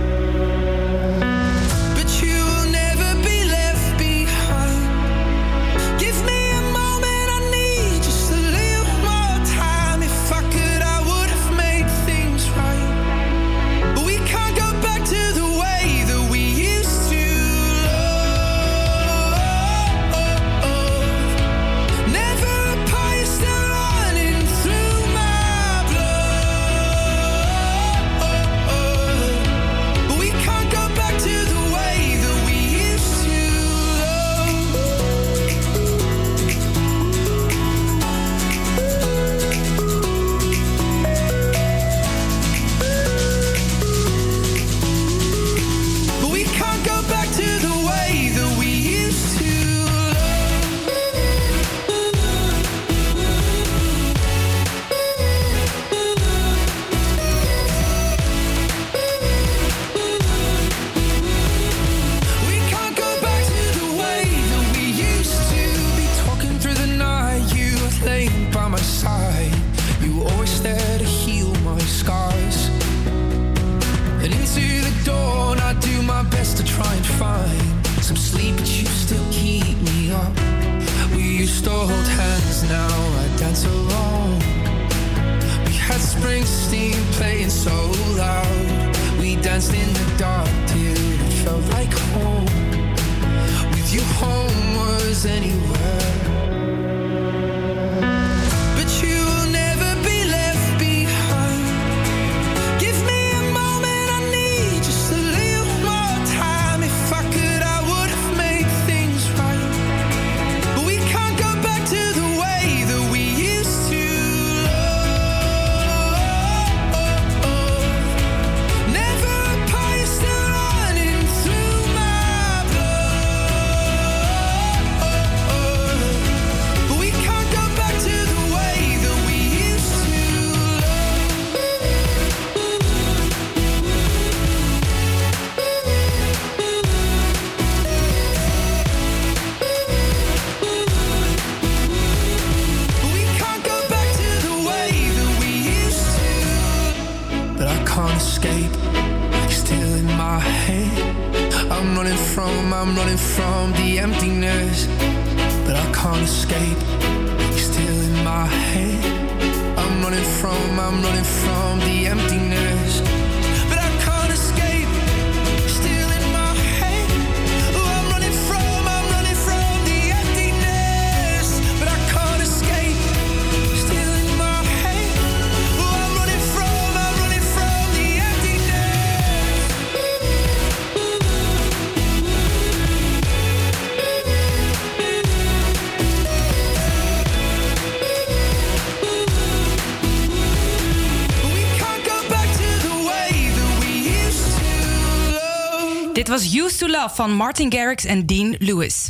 van Martin Garrix en Dean Lewis.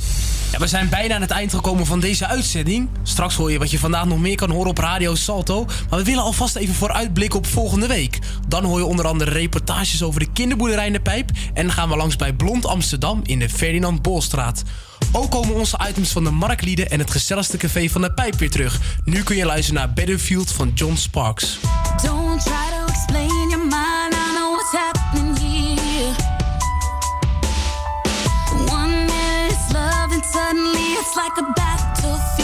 Ja, we zijn bijna aan het eind gekomen van deze uitzending. Straks hoor je wat je vandaag nog meer kan horen op Radio Salto. Maar we willen alvast even vooruitblikken op volgende week. Dan hoor je onder andere reportages over de kinderboerderij in de Pijp. En gaan we langs bij Blond Amsterdam in de Ferdinand Bolstraat. Ook komen onze items van de marktlieden en het gezelligste café van de Pijp weer terug. Nu kun je luisteren naar Battlefield van John Sparks. Don't try to explain your mind. suddenly it's like a battlefield.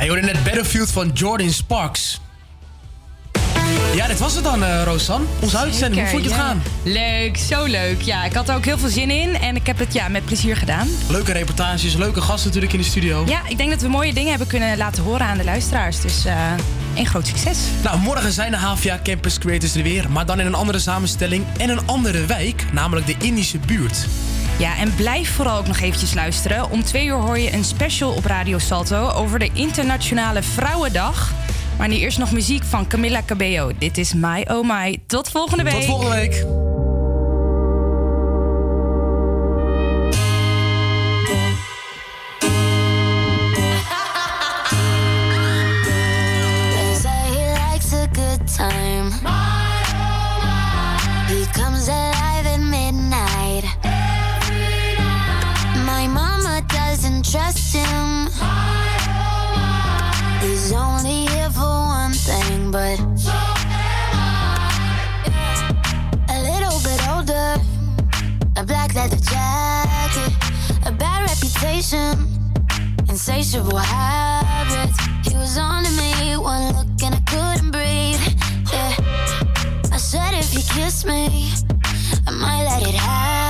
Ja, je hoorde net Battlefield van Jordan Sparks. Ja, dit was het dan, eh Rosan. Onze uitzending. Hoe vond je het ja. gaan? Leuk, zo leuk. Ja, ik had er ook heel veel zin in en ik heb het ja, met plezier gedaan. Leuke reportages, leuke gasten natuurlijk in de studio. Ja, ik denk dat we mooie dingen hebben kunnen laten horen aan de luisteraars. Dus eh een groot succes. Nou, morgen zijn de HVA Campus Creators er weer, maar dan in een andere samenstelling en een andere wijk, namelijk de Indische buurt. Ja, en blijf vooral ook nog eventjes luisteren. Om twee uur hoor je een special op Radio Salto over de Internationale Vrouwendag. Maar nu eerst nog muziek van Camilla Cabello. Dit is My Oh My. Tot volgende week. Tot volgende week. Insatiable habits. He was on to me, one look and I couldn't breathe. Yeah, I said if you kiss me, I might let it happen.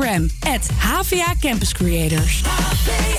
Volg ons op Instagram, HVA Campus Creators. HVA.